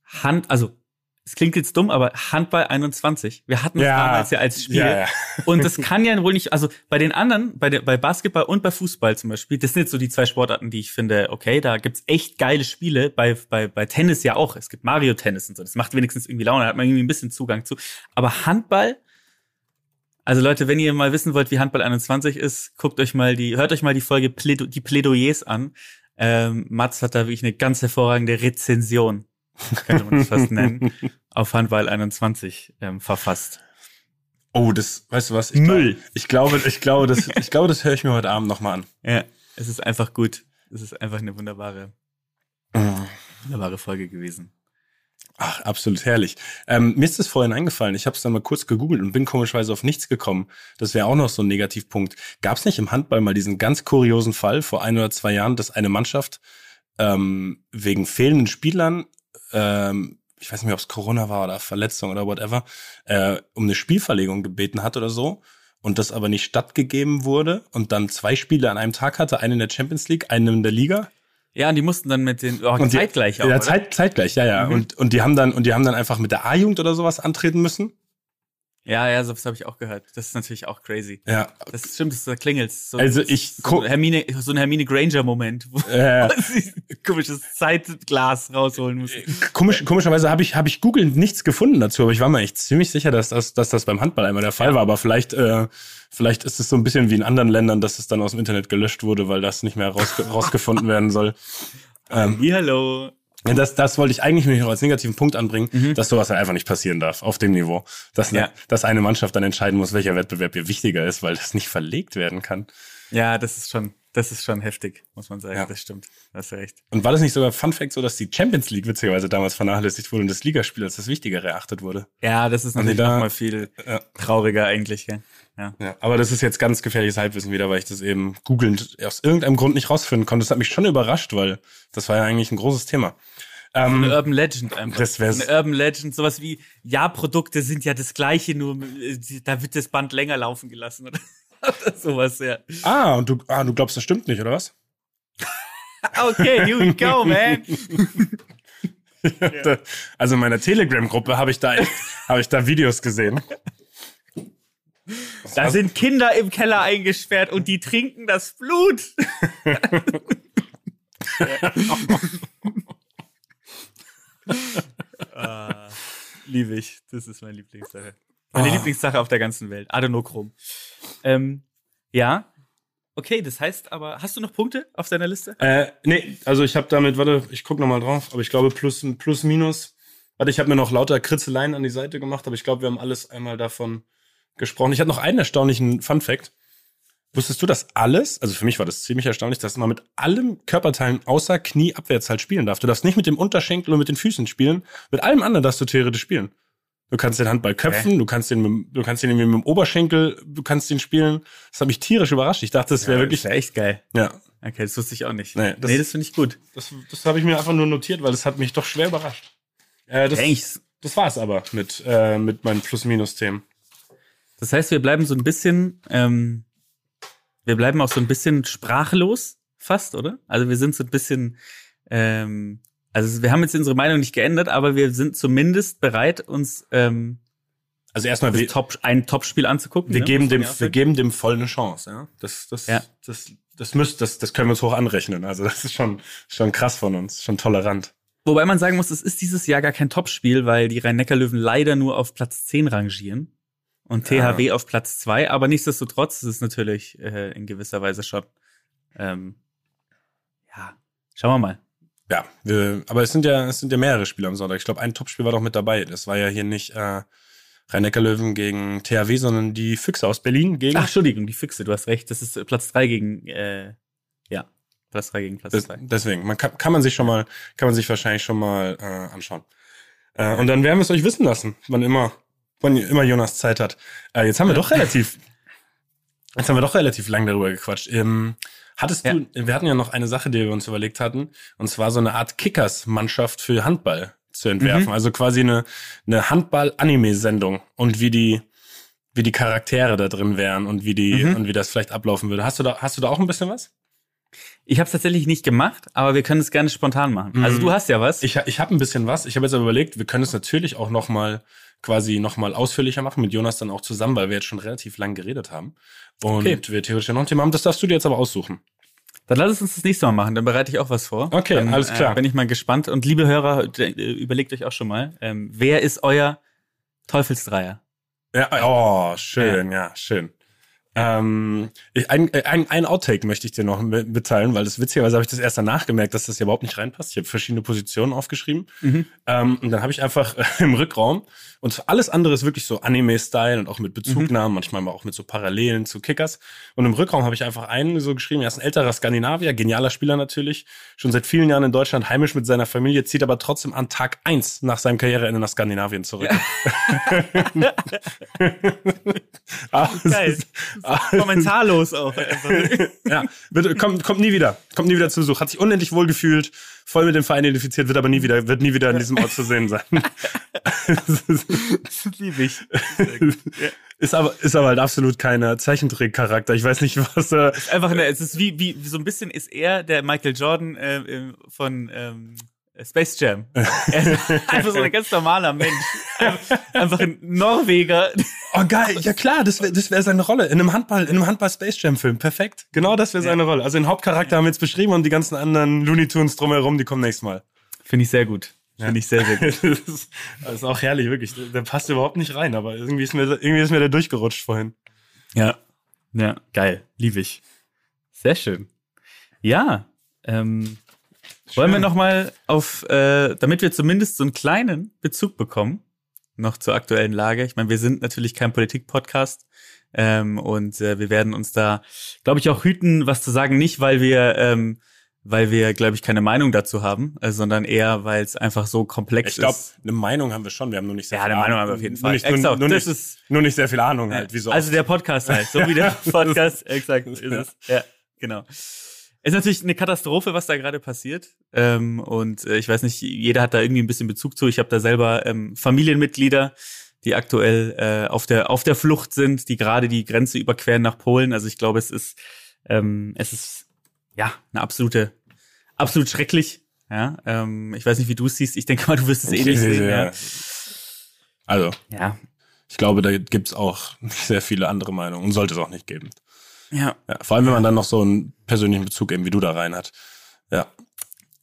Hand, also es klingt jetzt dumm, aber Handball 21. Wir hatten es Ja. damals ja als Spiel. Ja, ja. Und das kann ja wohl nicht, also bei den anderen, bei, der, bei Basketball und bei Fußball zum Beispiel, das sind jetzt so die zwei Sportarten, die ich finde, okay, da gibt's echt geile Spiele. Bei, bei, bei Tennis ja auch. Es gibt Mario Tennis und so. Das macht wenigstens irgendwie Laune, da hat man irgendwie ein bisschen Zugang zu. Aber Handball, also Leute, wenn ihr mal wissen wollt, wie Handball 21 ist, guckt euch mal die, hört euch mal die Folge Plädo die Plädoyers an. Ähm, Mats hat da wirklich eine ganz hervorragende Rezension, könnte man das fast nennen, auf Handball 21 ähm, verfasst. Oh, das, weißt du was? Ich Müll. Glaub, ich glaube, ich glaube, das, ich glaube, das höre ich mir heute Abend nochmal an. Ja, es ist einfach gut. Es ist einfach eine wunderbare, wunderbare Folge gewesen. Ach, absolut herrlich. Ähm, mir ist das vorhin eingefallen. Ich habe es dann mal kurz gegoogelt und bin komischweise auf nichts gekommen. Das wäre auch noch so ein Negativpunkt. Gab es nicht im Handball mal diesen ganz kuriosen Fall vor ein oder zwei Jahren, dass eine Mannschaft ähm, wegen fehlenden Spielern, ähm, ich weiß nicht ob es Corona war oder Verletzung oder whatever, äh, um eine Spielverlegung gebeten hat oder so und das aber nicht stattgegeben wurde und dann zwei Spiele an einem Tag hatte, einen in der Champions League, einen in der Liga Ja, und die mussten dann mit den, oh, die- zeitgleich auch, Ja? Zeit, zeitgleich, ja, ja. Mhm. Und, und die haben dann, und die haben dann einfach mit der A-Jugend oder sowas antreten müssen. Ja, ja, sowas habe ich auch gehört. Das ist natürlich auch crazy. Ja. Das stimmt, das da klingelt's. So, Also das ich so, Hermine, so ein Hermine Granger-Moment, wo Äh, sie ein komisches Zeitglas rausholen muss. komisch, komischerweise habe ich, habe ich Google nichts gefunden dazu, aber ich war mir echt ziemlich sicher, dass das, dass das beim Handball einmal der Fall war. Aber vielleicht, äh, vielleicht ist es so ein bisschen wie in anderen Ländern, dass es dann aus dem Internet gelöscht wurde, weil das nicht mehr rausge rausgefunden werden soll. Ähm, hallo. Das, das wollte ich eigentlich nur noch als negativen Punkt anbringen, dass sowas halt einfach nicht passieren darf auf dem Niveau. Dass, Ja. eine, dass eine Mannschaft dann entscheiden muss, welcher Wettbewerb ihr wichtiger ist, weil das nicht verlegt werden kann. Ja, das ist schon, das ist schon heftig, muss man sagen. Ja. Das stimmt. Hast du recht. Und war das nicht sogar Fun Fact so, dass die Champions League witzigerweise damals vernachlässigt wurde und das Ligaspiel als das Wichtigere erachtet wurde? Ja, das ist natürlich da- noch mal viel Ja. trauriger eigentlich, gell? Ja. Ja, aber das ist jetzt ganz gefährliches Halbwissen wieder, weil ich das eben googelnd aus irgendeinem Grund nicht rausfinden konnte. Das hat mich schon überrascht, weil das war ja eigentlich ein großes Thema. Ähm, Eine Urban Legend einfach. Das wär's- Eine Urban Legend, sowas wie, ja, Produkte sind ja das gleiche, nur äh, da wird das Band länger laufen gelassen oder sowas, ja. ah, und du, ah, du glaubst, das stimmt nicht, oder was? Okay, here we go, man. Da- Also in meiner Telegram-Gruppe habe ich da habe ich da Videos gesehen. Da sind Kinder im Keller eingesperrt und die trinken das Blut. ah, liebe ich. Das ist meine Lieblingssache. Meine Ah. Lieblingssache auf der ganzen Welt. Adenochrom. Ähm, ja. Okay, das heißt aber, hast du noch Punkte auf deiner Liste? Äh, nee, also ich habe damit, warte, ich guck noch mal drauf, aber ich glaube plus, plus minus. Warte, ich habe mir noch lauter Kritzeleien an die Seite gemacht, aber ich glaube, wir haben alles einmal davon gesprochen. Ich hatte noch einen erstaunlichen Fun Fact. Wusstest du, dass alles, also für mich war das ziemlich erstaunlich, dass man mit allen Körperteilen außer Knie abwärts halt spielen darf. Du darfst nicht mit dem Unterschenkel und mit den Füßen spielen. Mit allem anderen darfst du theoretisch spielen. Du kannst den Handball köpfen, du kannst den, mit, dem- du kannst den irgendwie mit dem Oberschenkel, du kannst den spielen. Das hat mich tierisch überrascht. Ich dachte, das wäre wirklich, ja echt geil. ja, Okay, das wusste ich auch nicht. Nee, Nee, das- das, finde ich gut. das, das habe ich mir einfach nur notiert, weil das hat mich doch schwer überrascht. Äh, das, Eigentlich, das war's aber mit, äh, mit meinen Plus-Minus-Themen. Das heißt, wir bleiben so ein bisschen, ähm, wir bleiben auch so ein bisschen sprachlos, fast, oder? Also wir sind so ein bisschen, ähm, also wir haben jetzt unsere Meinung nicht geändert, aber wir sind zumindest bereit, uns ähm, Also erstmal, wir, Top, ein Topspiel anzugucken. wir, ne? geben dem, wir geben dem voll eine Chance. Ja? Das, das, Ja. das, das, müsst, das, das können wir uns hoch anrechnen. Also das ist schon, schon krass von uns, schon tolerant. Wobei man sagen muss, es ist dieses Jahr gar kein Topspiel, weil die Rhein-Neckar-Löwen leider nur auf Platz 10 rangieren und Ja. THW auf Platz 2. Aber nichtsdestotrotz ist es natürlich äh, in gewisser Weise schon, ähm, ja, schauen wir mal. Ja, wir, aber es sind ja, es sind ja mehrere Spiele am Sonntag. Ich glaube, ein Topspiel war doch mit dabei. Das war ja hier nicht äh, Rhein-Neckar-Löwen gegen THW, sondern die Füchse aus Berlin gegen. Ach, Entschuldigung, die Füchse, du hast recht. Das ist Platz 3 gegen, äh, ja, Platz 3 gegen Platz Das, 2. deswegen, man kann, kann man sich schon mal, kann man sich wahrscheinlich schon mal äh, anschauen. Äh, und dann werden wir es euch wissen lassen, wann immer, wann immer Jonas Zeit hat. Äh, jetzt haben wir doch relativ, Jetzt haben wir doch relativ lang darüber gequatscht. Ähm, hattest du, wir hatten ja noch eine Sache, die wir uns überlegt hatten, und zwar so eine Art Kickers-Mannschaft für Handball zu entwerfen. Mhm. Also quasi eine, eine Handball-Anime-Sendung und wie die, wie die Charaktere da drin wären und wie die, Mhm. und wie das vielleicht ablaufen würde. Hast du da, hast du da auch ein bisschen was? Ich habe es tatsächlich nicht gemacht, aber wir können es gerne spontan machen. Also Mhm. du hast ja was. Ich, ich habe ein bisschen was. Ich habe jetzt aber überlegt, wir können es natürlich auch noch mal quasi noch mal ausführlicher machen mit Jonas dann auch zusammen, weil wir jetzt schon relativ lang geredet haben und Okay. wir theoretisch ja noch ein Thema haben. Das darfst du dir jetzt aber aussuchen. Dann lass es uns das nächste Mal machen, dann bereite ich auch was vor. Okay, dann, alles klar. Äh, bin ich mal gespannt. Und liebe Hörer, äh, überlegt euch auch schon mal, ähm, wer ist euer Teufelsdreier? Ja, oh, schön, ja, schön. Ähm, ich, ein, ein, ein Outtake möchte ich dir noch mit- mitteilen, weil das witzigerweise habe ich das erst danach gemerkt, dass das hier überhaupt nicht reinpasst. Ich habe verschiedene Positionen aufgeschrieben. Mhm. Ähm, und dann habe ich einfach äh, im Rückraum und alles andere ist wirklich so Anime-Style und auch mit Bezugnahmen, manchmal mal auch mit so Parallelen zu Kickers. Und im Rückraum habe ich einfach einen so geschrieben, er ist ein älterer Skandinavier, genialer Spieler natürlich, schon seit vielen Jahren in Deutschland, heimisch mit seiner Familie, zieht aber trotzdem an Tag eins nach seinem Karriereende nach Skandinavien zurück. Ah, es Geil. ist- ah, Kommentarlos auch. ja, wird, kommt, kommt nie wieder. Kommt nie wieder zu Besuch. Hat sich unendlich wohl gefühlt, voll mit dem Verein identifiziert, wird aber nie wieder, wird nie wieder in diesem Ort zu sehen sein. Das liebe ich. ist aber, ist aber halt absolut keiner Zeichentrickcharakter. Ich weiß nicht, was er. Einfach, eine, es ist wie, wie, so ein bisschen ist er der Michael Jordan äh, von ähm, Space Jam. Er ist einfach so ein ganz normaler Mensch. Einfach, ein Norweger. Oh geil, ja klar, das wäre das wär seine Rolle. In einem Handball, in einem Handball-Space-Jam-Film. Perfekt. Genau das wäre seine Rolle. Also den Hauptcharakter haben wir jetzt beschrieben und die ganzen anderen Looney Tunes drumherum, die kommen nächstes Mal. Finde ich sehr gut. Finde ich sehr, sehr gut. das, ist, das ist auch herrlich, wirklich. Der, der passt überhaupt nicht rein, aber irgendwie ist mir, irgendwie ist mir der durchgerutscht vorhin. Ja. Ja, geil. Liebe ich. Sehr schön. Ja, ähm, wollen wir noch mal auf, äh, damit wir zumindest so einen kleinen Bezug bekommen, noch zur aktuellen Lage. Ich meine, wir sind natürlich kein Politik-Podcast ähm, und äh, wir werden uns da, glaube ich, auch hüten, was zu sagen. Nicht, weil wir, ähm, weil wir, glaube ich, keine Meinung dazu haben, äh, sondern eher, weil es einfach so komplex Ich glaube, ist. eine Meinung haben wir schon. Wir haben nur nicht sehr Ja, viel eine Meinung Ahnung. haben wir auf jeden Nur Fall. Nicht, nur, Exakt, nur, das nicht, ist- nur nicht sehr viel Ahnung halt. Wie so also der Podcast halt, so wie der Podcast, exakt ist Ja. es. Ja, genau. Ist natürlich eine Katastrophe, was da gerade passiert. Ähm, und äh, ich weiß nicht, jeder hat da irgendwie ein bisschen Bezug zu. Ich habe da selber ähm, Familienmitglieder, die aktuell äh, auf der auf der Flucht sind, die gerade die Grenze überqueren nach Polen. Also ich glaube, es ist ähm, es ist ja eine absolute absolut schrecklich. Ja, ähm, ich weiß nicht, wie du es siehst. Ich denke mal, du wirst es eh nicht sehen. Ja. Also, ja, ich glaube, da gibt's auch sehr viele andere Meinungen und sollte es auch nicht geben. Ja, Ja, vor allem, wenn man dann noch so einen persönlichen Bezug eben wie du da rein hat. Ja.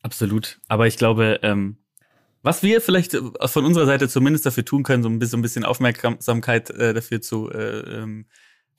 Absolut. Aber ich glaube, ähm, was wir vielleicht äh, von unserer Seite zumindest dafür tun können, so ein bisschen, so ein bisschen Aufmerksamkeit äh, dafür zu äh, ähm,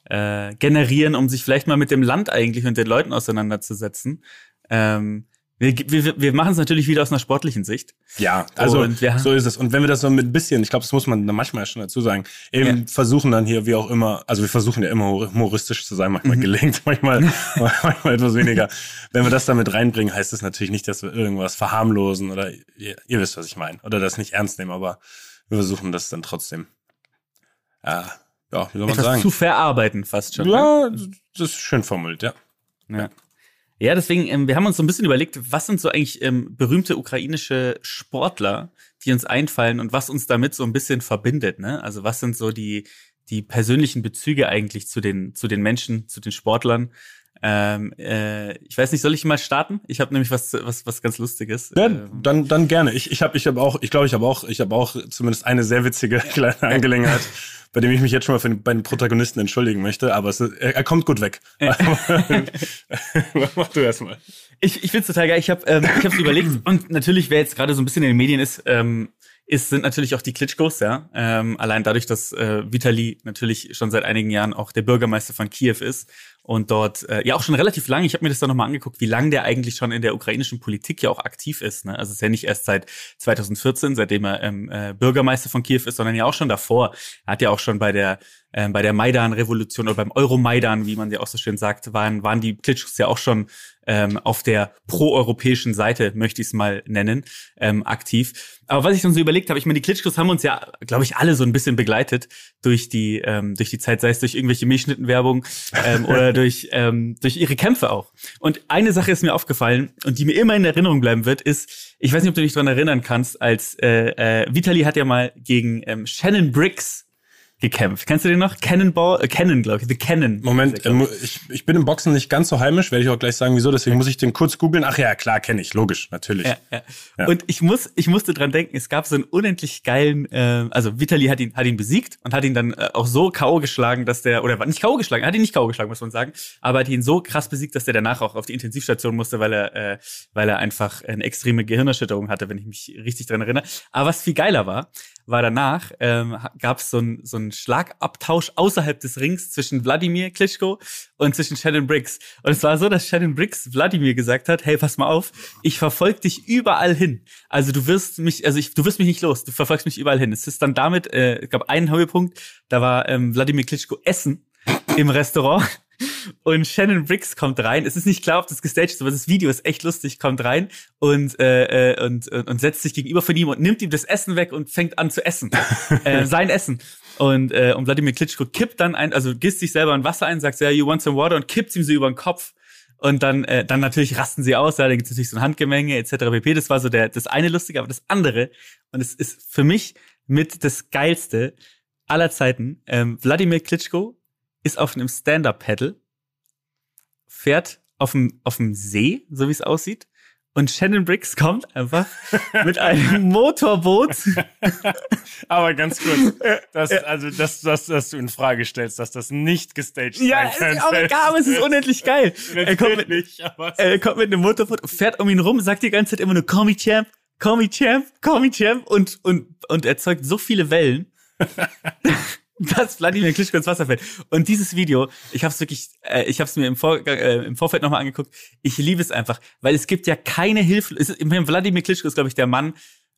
äh, generieren, um sich vielleicht mal mit dem Land eigentlich und den Leuten auseinanderzusetzen. Ähm, wir, wir, wir machen es natürlich wieder aus einer sportlichen Sicht. Ja, also Und wir- so ist es. Und wenn wir das so mit ein bisschen, ich glaube, das muss man manchmal schon dazu sagen, eben versuchen dann hier, wie auch immer, also wir versuchen ja immer humoristisch zu sein, Mhm. manchmal gelingt, manchmal, manchmal etwas weniger. Wenn wir das damit reinbringen, heißt das natürlich nicht, dass wir irgendwas verharmlosen oder ihr, ihr wisst, was ich meine. Oder das nicht ernst nehmen, aber wir versuchen das dann trotzdem. Äh, ja, wie soll man Etwas sagen? zu verarbeiten fast schon. ne? Ja, das ist schön formuliert, ja. Ja. Ja, deswegen, ähm, wir haben uns so ein bisschen überlegt, was sind so eigentlich ähm, berühmte ukrainische Sportler, die uns einfallen und was uns damit so ein bisschen verbindet, ne? Also was sind so die, die persönlichen Bezüge eigentlich zu den, zu den Menschen, zu den Sportlern? Ähm, äh, ich weiß nicht, soll ich mal starten? Ich habe nämlich was, was, was ganz Lustiges. Ja, Ähm, dann, dann gerne. Ich, ich habe ich hab auch, ich glaube, ich habe auch, ich habe auch zumindest eine sehr witzige kleine Angelegenheit, bei dem ich mich jetzt schon mal für den, bei den Protagonisten entschuldigen möchte, aber es, er, er kommt gut weg. Mach du erst mal. Ich, ich find's total geil. Ich habe ähm, ich hab's überlegt und natürlich, wer jetzt gerade so ein bisschen in den Medien ist, ähm, ist sind natürlich auch die Klitschkos, ja. Ähm, allein dadurch, dass äh, Vitali natürlich schon seit einigen Jahren auch der Bürgermeister von Kiew ist und dort äh, ja auch schon relativ lange. Ich habe mir das dann nochmal angeguckt, wie lange der eigentlich schon in der ukrainischen Politik ja auch aktiv ist. Ne? Also es ist ja nicht erst seit 2014, seitdem er ähm, äh, Bürgermeister von Kiew ist, sondern ja auch schon davor. Er hat ja auch schon bei der ähm, bei der Maidan-Revolution oder beim Euromaidan, wie man ja auch so schön sagt, waren, waren die Klitschkos ja auch schon ähm, auf der proeuropäischen Seite, möchte ich es mal nennen, ähm, aktiv. Aber was ich dann so überlegt habe, ich meine, die Klitschkos haben uns ja, glaube ich, alle so ein bisschen begleitet durch die ähm, durch die Zeit, sei es durch irgendwelche Milchschnittenwerbung ähm, oder durch ähm, durch ihre Kämpfe auch. Und eine Sache ist mir aufgefallen und die mir immer in Erinnerung bleiben wird, ist, ich weiß nicht, ob du dich daran erinnern kannst, als äh, äh, Vitali hat ja mal gegen ähm, Shannon Briggs gekämpft. Kennst du den noch? Cannonball, äh, Cannon, glaube ich, The Cannon. Moment, äh, ich, ich bin im Boxen nicht ganz so heimisch, werde ich auch gleich sagen, wieso, deswegen muss ich den kurz googeln. Ach ja, klar, kenne ich, logisch, natürlich. Ja, ja. ja. Und ich muss, ich musste dran denken, es gab so einen unendlich geilen, äh, also Vitali hat ihn, hat ihn besiegt und hat ihn dann äh, auch so K.O. geschlagen, dass der, oder war nicht K.O. geschlagen, hat ihn nicht K.O. geschlagen, muss man sagen, aber hat ihn so krass besiegt, dass der danach auch auf die Intensivstation musste, weil er, äh, weil er einfach eine extreme Gehirnerschütterung hatte, wenn ich mich richtig dran erinnere. Aber was viel geiler war, war danach, ähm, gab es so einen so Schlagabtausch außerhalb des Rings zwischen Wladimir Klitschko und zwischen Shannon Briggs. Und es war so, dass Shannon Briggs Wladimir gesagt hat, hey, pass mal auf, ich verfolge dich überall hin. Also du wirst mich, also ich, du wirst mich nicht los, du verfolgst mich überall hin. Es ist dann damit, äh, ich glaube, einen Höhepunkt, da war ähm, Wladimir Klitschko essen im Restaurant und Shannon Briggs kommt rein. Es ist nicht klar, ob das gestaged ist, aber das Video ist echt lustig. Kommt rein und äh, äh und, und, und setzt sich gegenüber von ihm und nimmt ihm das Essen weg und fängt an zu essen. äh, sein Essen. Und, äh, und Wladimir Klitschko kippt dann ein, also gießt sich selber ein Wasser ein, sagt ja, you want some water und kippt ihm so über den Kopf. Und dann, äh, dann natürlich rasten sie aus, ja, dann gibt es natürlich so ein Handgemenge etc. pp. Das war so der, das eine Lustige, aber das andere, und es ist für mich mit das Geilste aller Zeiten, ähm, Wladimir Klitschko ist auf einem Stand-Up-Pedal, fährt auf dem, auf dem See, so wie es aussieht, und Shannon Briggs kommt einfach mit einem Motorboot. Aber ganz kurz, das, also, dass, dass, dass du in Frage stellst, dass das nicht gestaged ja, sein kann. Ja, aber es ist unendlich geil. er, kommt mit, er kommt mit einem Motorboot, fährt um ihn rum, sagt die ganze Zeit immer nur, call me champ, call me champ, call me champ und, und, und erzeugt so viele Wellen dass Vladimir Klitschko ins Wasser fällt. Und dieses Video, ich habe es wirklich, äh, ich habe es mir im, Vor äh, im Vorfeld nochmal angeguckt. Ich liebe es einfach, weil es gibt ja keine Hilfe. Es Vladimir Klitschko ist, glaube ich, der Mann,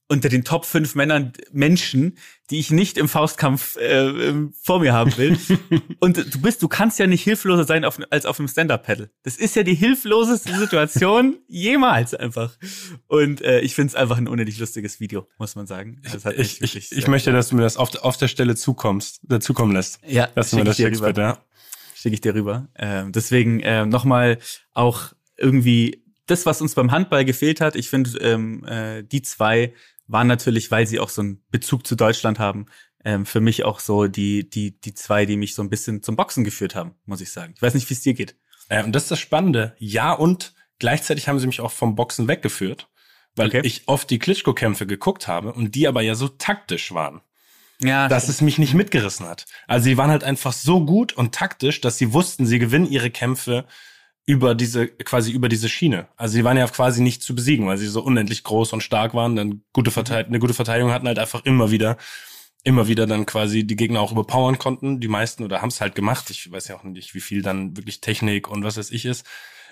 unter den Top 5 Männern Menschen, die ich nicht im Faustkampf äh, ähm, vor mir haben will. und du bist, du kannst ja nicht hilfloser sein auf, als auf einem Stand-Up-Pedal. Das ist ja die hilfloseste Situation jemals einfach. Und äh, ich finde es einfach ein unendlich lustiges Video, muss man sagen. ich, ich, ich möchte, dass du mir das auf, auf der Stelle zukommst, dazukommen lässt. Ja, dass du mir das schickst, bitte. Ja. Schicke ich dir rüber. Ähm, deswegen äh, nochmal auch irgendwie das, was uns beim Handball gefehlt hat. Ich finde, ähm, äh, die zwei waren natürlich, weil sie auch so einen Bezug zu Deutschland haben, ähm, für mich auch so die, die, die zwei, die mich so ein bisschen zum Boxen geführt haben, muss ich sagen. Ich weiß nicht, wie es dir geht. Äh, und das ist das Spannende. Ja, und gleichzeitig haben sie mich auch vom Boxen weggeführt, weil okay. ich oft die Klitschko-Kämpfe geguckt habe und die aber ja so taktisch waren. Ja, dass stimmt. es mich nicht mitgerissen hat. Also sie waren halt einfach so gut und taktisch, dass sie wussten, sie gewinnen ihre Kämpfe über diese, quasi über diese Schiene. Also sie waren ja quasi nicht zu besiegen, weil sie so unendlich groß und stark waren, dann gute Verteidigung, eine gute Verteidigung hatten halt einfach immer wieder, immer wieder dann quasi die Gegner auch überpowern konnten. Die meisten oder haben es halt gemacht. Ich weiß ja auch nicht, wie viel dann wirklich Technik und was weiß ich ist.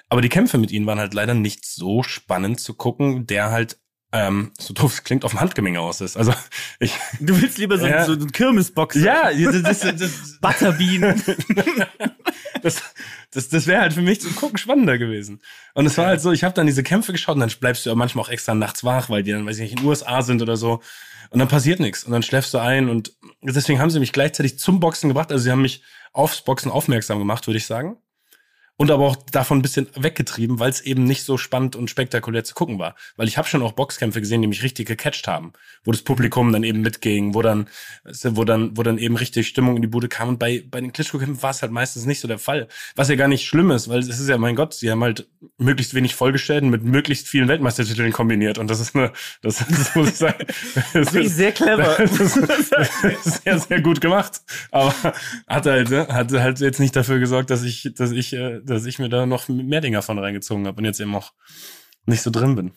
Aber die Kämpfe mit ihnen waren halt leider nicht so spannend zu gucken, der halt ähm, so doof es klingt, auf dem Handgemenge aus ist. Also ich. Du willst lieber so, ja. so einen Kirmesbox. Ja, das, das, das, Butterbean. das das, das wäre halt für mich zum Gucken spannender gewesen. Und es war halt so, ich habe dann diese Kämpfe geschaut und dann bleibst du ja manchmal auch extra nachts wach, weil die dann, weiß ich nicht, in den USA sind oder so. Und dann passiert nichts. Und dann schläfst du ein. Und deswegen haben sie mich gleichzeitig zum Boxen gebracht. Also sie haben mich aufs Boxen aufmerksam gemacht, würde ich sagen und aber auch davon ein bisschen weggetrieben, weil es eben nicht so spannend und spektakulär zu gucken war. Weil ich habe schon auch Boxkämpfe gesehen, die mich richtig gecatcht haben, wo das Publikum dann eben mitging, wo dann, wo dann, wo dann eben richtig Stimmung in die Bude kam. Und bei, bei den Klitschko-Kämpfen war es halt meistens nicht so der Fall. Was ja gar nicht schlimm ist, weil es ist ja, mein Gott, sie haben halt möglichst wenig vollgestellt mit möglichst vielen Weltmeistertiteln kombiniert. Und das ist eine, das, das muss ich sagen. Das ist sehr clever. Das ist sehr, sehr gut gemacht. Aber hat halt, ne, hat halt jetzt nicht dafür gesorgt, dass ich, dass ich, äh, dass ich mir da noch mehr Dinger von reingezogen habe und jetzt eben auch nicht so drin bin.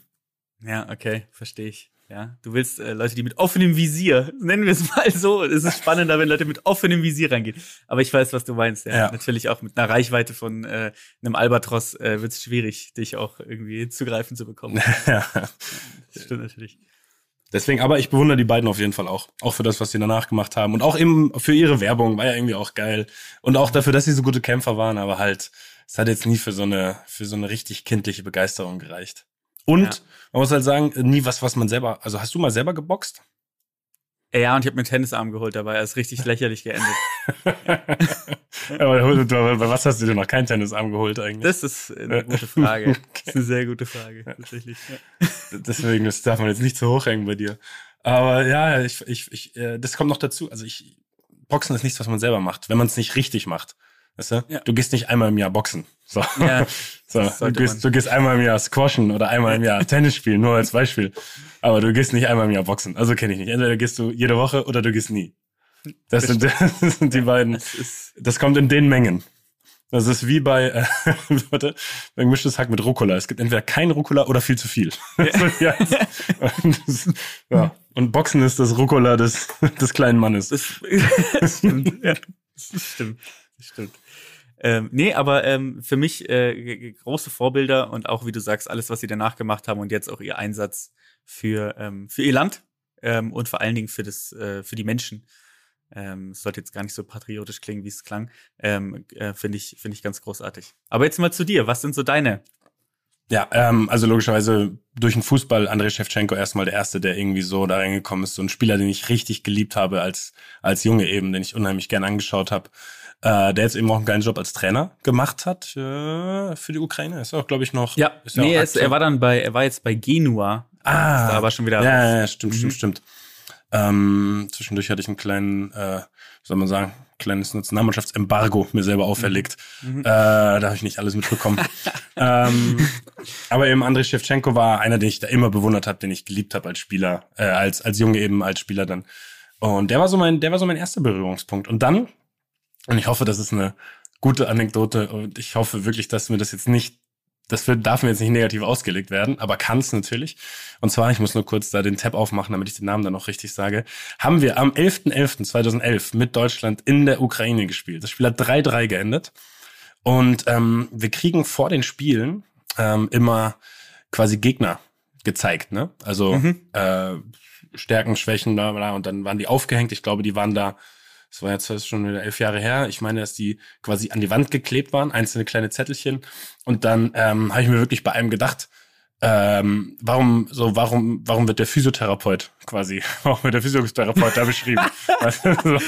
Ja, okay, verstehe ich. Ja, du willst äh, Leute, die mit offenem Visier, nennen wir es mal so, es ist spannender, wenn Leute mit offenem Visier reingehen. Aber ich weiß, was du meinst. Ja. ja. Natürlich auch mit einer Reichweite von äh, einem Albatros äh, wird es schwierig, dich auch irgendwie zugreifen zu bekommen. ja. Das stimmt natürlich. Deswegen, aber ich bewundere die beiden auf jeden Fall auch. Auch für das, was sie danach gemacht haben. Und auch eben für ihre Werbung, war ja irgendwie auch geil. Und auch dafür, dass sie so gute Kämpfer waren, aber halt, es hat jetzt nie für so eine, für so eine richtig kindliche Begeisterung gereicht. Und Ja. man muss halt sagen, nie was, was man selber, also hast du mal selber geboxt? Ja, und ich habe mir einen Tennisarm geholt dabei. Er ist richtig lächerlich geendet. aber bei was hast du dir noch keinen Tennisarm geholt eigentlich? Das ist eine gute Frage. Das ist eine sehr gute Frage, tatsächlich. Ja. Deswegen, das darf man jetzt nicht zu hoch hängen bei dir. Aber ja, ich, ich, ich, äh, das kommt noch dazu. Also ich, Boxen ist nichts, was man selber macht, wenn man es nicht richtig macht. Weißt du? Ja. Du gehst nicht einmal im Jahr boxen. So. Ja, so. Du, gehst, du gehst einmal im Jahr squashen oder einmal im Jahr Tennis spielen, nur als Beispiel. Aber du gehst nicht einmal im Jahr boxen. Also kenne ich nicht. Entweder gehst du jede Woche oder du gehst nie. Das sind, das sind die beiden. Das Das kommt in den Mengen. Das ist wie bei, äh, warte, bei gemischtes Hack mit Rucola. Es gibt entweder kein Rucola oder viel zu viel. Ja. Und, das, ja. Und Boxen ist das Rucola des, des kleinen Mannes. das, das stimmt. Ja, das stimmt. Das stimmt. Ähm, nee, aber ähm, für mich äh, große Vorbilder und auch, wie du sagst, alles, was sie danach gemacht haben und jetzt auch ihr Einsatz für, ähm, für ihr Land ähm, und vor allen Dingen für, das, äh, für die Menschen. Ähm, es sollte jetzt gar nicht so patriotisch klingen, wie es klang. Ähm, äh, Finde ich, finde ich ganz großartig. Aber jetzt mal zu dir. Was sind so deine? Ja, ähm, also logischerweise durch den Fußball Andrei Shevchenko erstmal der Erste, der irgendwie so da reingekommen ist. So ein Spieler, den ich richtig geliebt habe als, als Junge eben, den ich unheimlich gern angeschaut habe. Äh, der jetzt eben auch einen geilen Job als Trainer gemacht hat äh, für die Ukraine. Ist auch, glaube ich, noch. ist nee, auch er, ist, er war dann bei, er war jetzt bei Genua. Ah, da aber schon wieder Ja, ja, ja stimmt, Mhm. stimmt, stimmt. Ähm, zwischendurch hatte ich einen kleinen, äh, wie soll man sagen, kleines Nationalmannschaftsembargo mir selber auferlegt. Mhm. Äh, da habe ich nicht alles mitbekommen. ähm, aber eben Andrei Shevchenko war einer, den ich da immer bewundert habe, den ich geliebt habe als Spieler, äh, als als Junge eben als Spieler dann. Und der war so mein, der war so mein erster Berührungspunkt. Und dann, und ich hoffe, das ist eine gute Anekdote und ich hoffe wirklich, dass mir das jetzt nicht das wird, darf mir jetzt nicht negativ ausgelegt werden, aber kann es natürlich. Und zwar, ich muss nur kurz da den Tab aufmachen, damit ich den Namen dann noch richtig sage, haben wir am 11.11.2011 mit Deutschland in der Ukraine gespielt. Das Spiel hat 3-3 geendet. Und ähm, wir kriegen vor den Spielen ähm, immer quasi Gegner gezeigt, ne? Also Mhm. äh, Stärken, Schwächen, bla, bla, und dann waren die aufgehängt. Ich glaube, die waren da das war jetzt schon wieder elf Jahre her. Ich meine, dass die quasi an die Wand geklebt waren, einzelne kleine Zettelchen. Und dann ähm, habe ich mir wirklich bei einem gedacht, ähm, warum so, warum, warum wird der Physiotherapeut quasi, warum wird der Physiotherapeut da beschrieben? Du, so,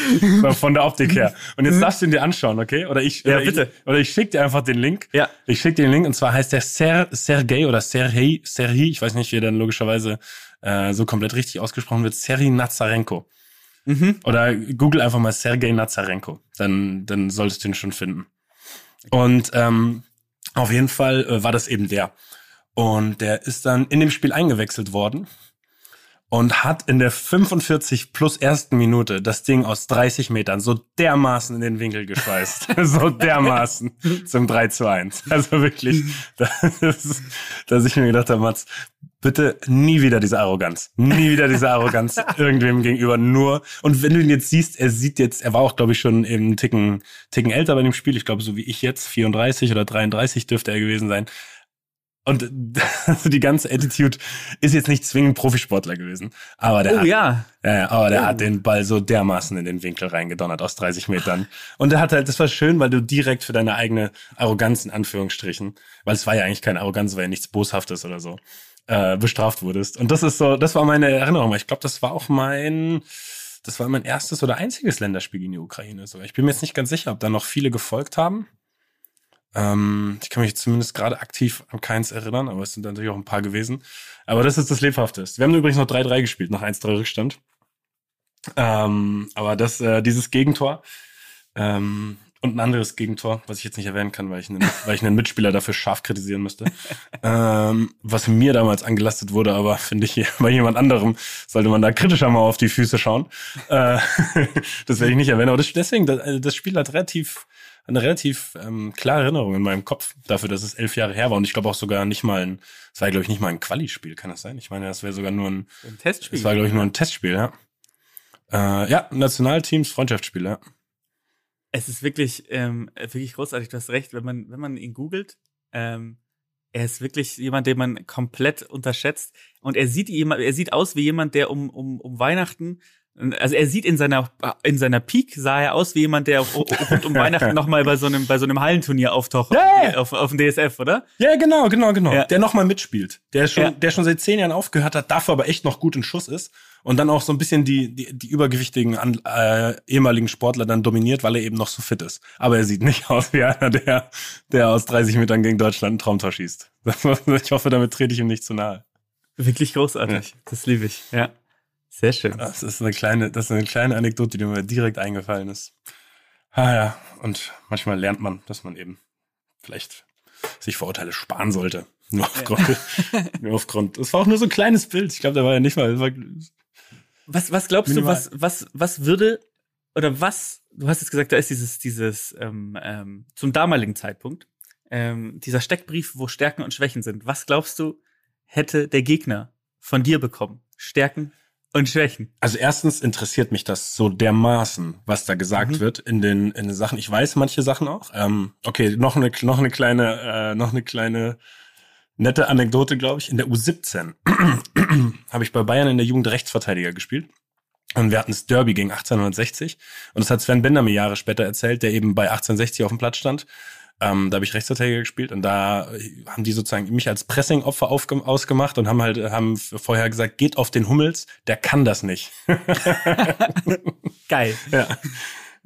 so von der Optik her. Und jetzt darfst du ihn dir anschauen, okay? Oder ich, Ja, oder bitte. Ich, oder ich schicke dir einfach den Link. Ja. Ich schicke dir den Link und zwar heißt der Ser, Sergei oder Serhei, Serhei, ich weiß nicht, wie er dann logischerweise äh, so komplett richtig ausgesprochen wird, Serhei Nazarenko. Mhm. Oder google einfach mal Sergei Nazarenko. Dann, dann solltest du ihn schon finden. Und ähm, auf jeden Fall äh, war das eben der. Und der ist dann in dem Spiel eingewechselt worden und hat in der 45 plus ersten Minute das Ding aus 30 Metern so dermaßen in den Winkel geschweißt. so dermaßen zum 3 zu 1. Also wirklich, das, dass ich mir gedacht habe, Mats, bitte nie wieder diese Arroganz. Nie wieder diese Arroganz irgendwem gegenüber. Nur, und wenn du ihn jetzt siehst, er sieht jetzt, er war auch, glaube ich, schon eben einen Ticken, Ticken älter bei dem Spiel. Ich glaube, so wie ich jetzt, 34 oder 33 dürfte er gewesen sein. Und also die ganze Attitude ist jetzt nicht zwingend Profisportler gewesen. Aber der Oh hat, ja. ja, aber der Oh. hat den Ball so dermaßen in den Winkel reingedonnert aus 30 Metern. Und der hat halt, das war schön, weil du direkt für deine eigene Arroganz in Anführungsstrichen, weil es war ja eigentlich keine Arroganz, war ja nichts Boshaftes oder so, äh, bestraft wurdest. Und das ist so, das war meine Erinnerung. Ich glaube, das war auch mein, das war mein erstes oder einziges Länderspiel in die Ukraine. So, ich bin mir jetzt nicht ganz sicher, ob da noch viele gefolgt haben. Ähm, ich kann mich zumindest gerade aktiv an keins erinnern, aber es sind natürlich auch ein paar gewesen. Aber das ist das Lebhafteste. Wir haben übrigens noch 3-3 gespielt, nach 1-3 Rückstand. Ähm, aber das, äh, dieses Gegentor ähm, und ein anderes Gegentor, was ich jetzt nicht erwähnen kann, weil ich einen, weil ich einen Mitspieler dafür scharf kritisieren müsste, ähm, was mir damals angelastet wurde, aber finde ich, bei jemand anderem sollte man da kritischer mal auf die Füße schauen. Äh, das werde ich nicht erwähnen, aber das, deswegen, das, also das Spiel hat relativ eine relativ ähm, klare Erinnerung in meinem Kopf dafür, dass es elf Jahre her war und ich glaube auch sogar nicht mal ein, es war glaube ich nicht mal ein Quali-Spiel, kann das sein? Ich meine, das wäre sogar nur ein, Ein Testspiel. es war glaube ich nur ein Testspiel, ja. Äh, ja, Nationalteams, Freundschaftsspiel, ja. Es ist wirklich, ähm, wirklich großartig. Du hast recht, wenn man, wenn man ihn googelt, ähm, Er ist wirklich jemand, den man komplett unterschätzt. Und er sieht jemand, er sieht aus wie jemand, der um, um, um Weihnachten also er sieht in seiner in seiner Peak sah er aus wie jemand, der rund um Weihnachten nochmal bei so einem bei so einem Hallenturnier auftaucht ja. auf, auf dem DSF, oder? Ja, genau, genau, genau. Ja. Der nochmal mitspielt. Der schon, Ja. der schon seit zehn Jahren aufgehört hat, dafür aber echt noch gut in Schuss ist. Und dann auch so ein bisschen die, die, die übergewichtigen an, äh, ehemaligen Sportler dann dominiert, weil er eben noch so fit ist. Aber er sieht nicht aus wie einer, der, der aus 30 Metern gegen Deutschland ein Traumtor schießt. Ich hoffe, damit trete ich ihm nicht zu nahe. Wirklich großartig. Das liebe ich. Ja. Sehr schön. Das ist eine kleine, das ist eine kleine Anekdote, die mir direkt eingefallen ist. Ah ja, und manchmal lernt man, dass man eben vielleicht sich Vorurteile sparen sollte. Nur aufgrund, nur aufgrund. Es war auch nur so ein kleines Bild. Ich glaube, der war ja nicht mal. Was, was glaubst Minimal. du, was, was, was würde, oder was, du hast jetzt gesagt, da ist dieses, dieses, ähm, ähm, zum damaligen Zeitpunkt, ähm, dieser Steckbrief, wo Stärken und Schwächen sind. Was glaubst du, hätte der Gegner von dir bekommen? Stärken und Schwächen. also erstens interessiert mich das so dermaßen, was da gesagt Mhm. wird in den in den Sachen. Ich weiß manche Sachen auch. Ähm, okay, noch eine noch eine kleine äh, noch eine kleine nette Anekdote, glaube ich. In der U17 habe ich bei Bayern in der Jugend Rechtsverteidiger gespielt. Und wir hatten das Derby gegen 1860. Und das hat Sven Bender mir Jahre später erzählt, der eben bei 1860 auf dem Platz stand. Ähm, da habe ich Rechtsverteidiger gespielt und da haben die sozusagen mich als Pressingopfer ausgemacht und haben halt haben vorher gesagt, geht auf den Hummels, der kann das nicht. Geil. Ja.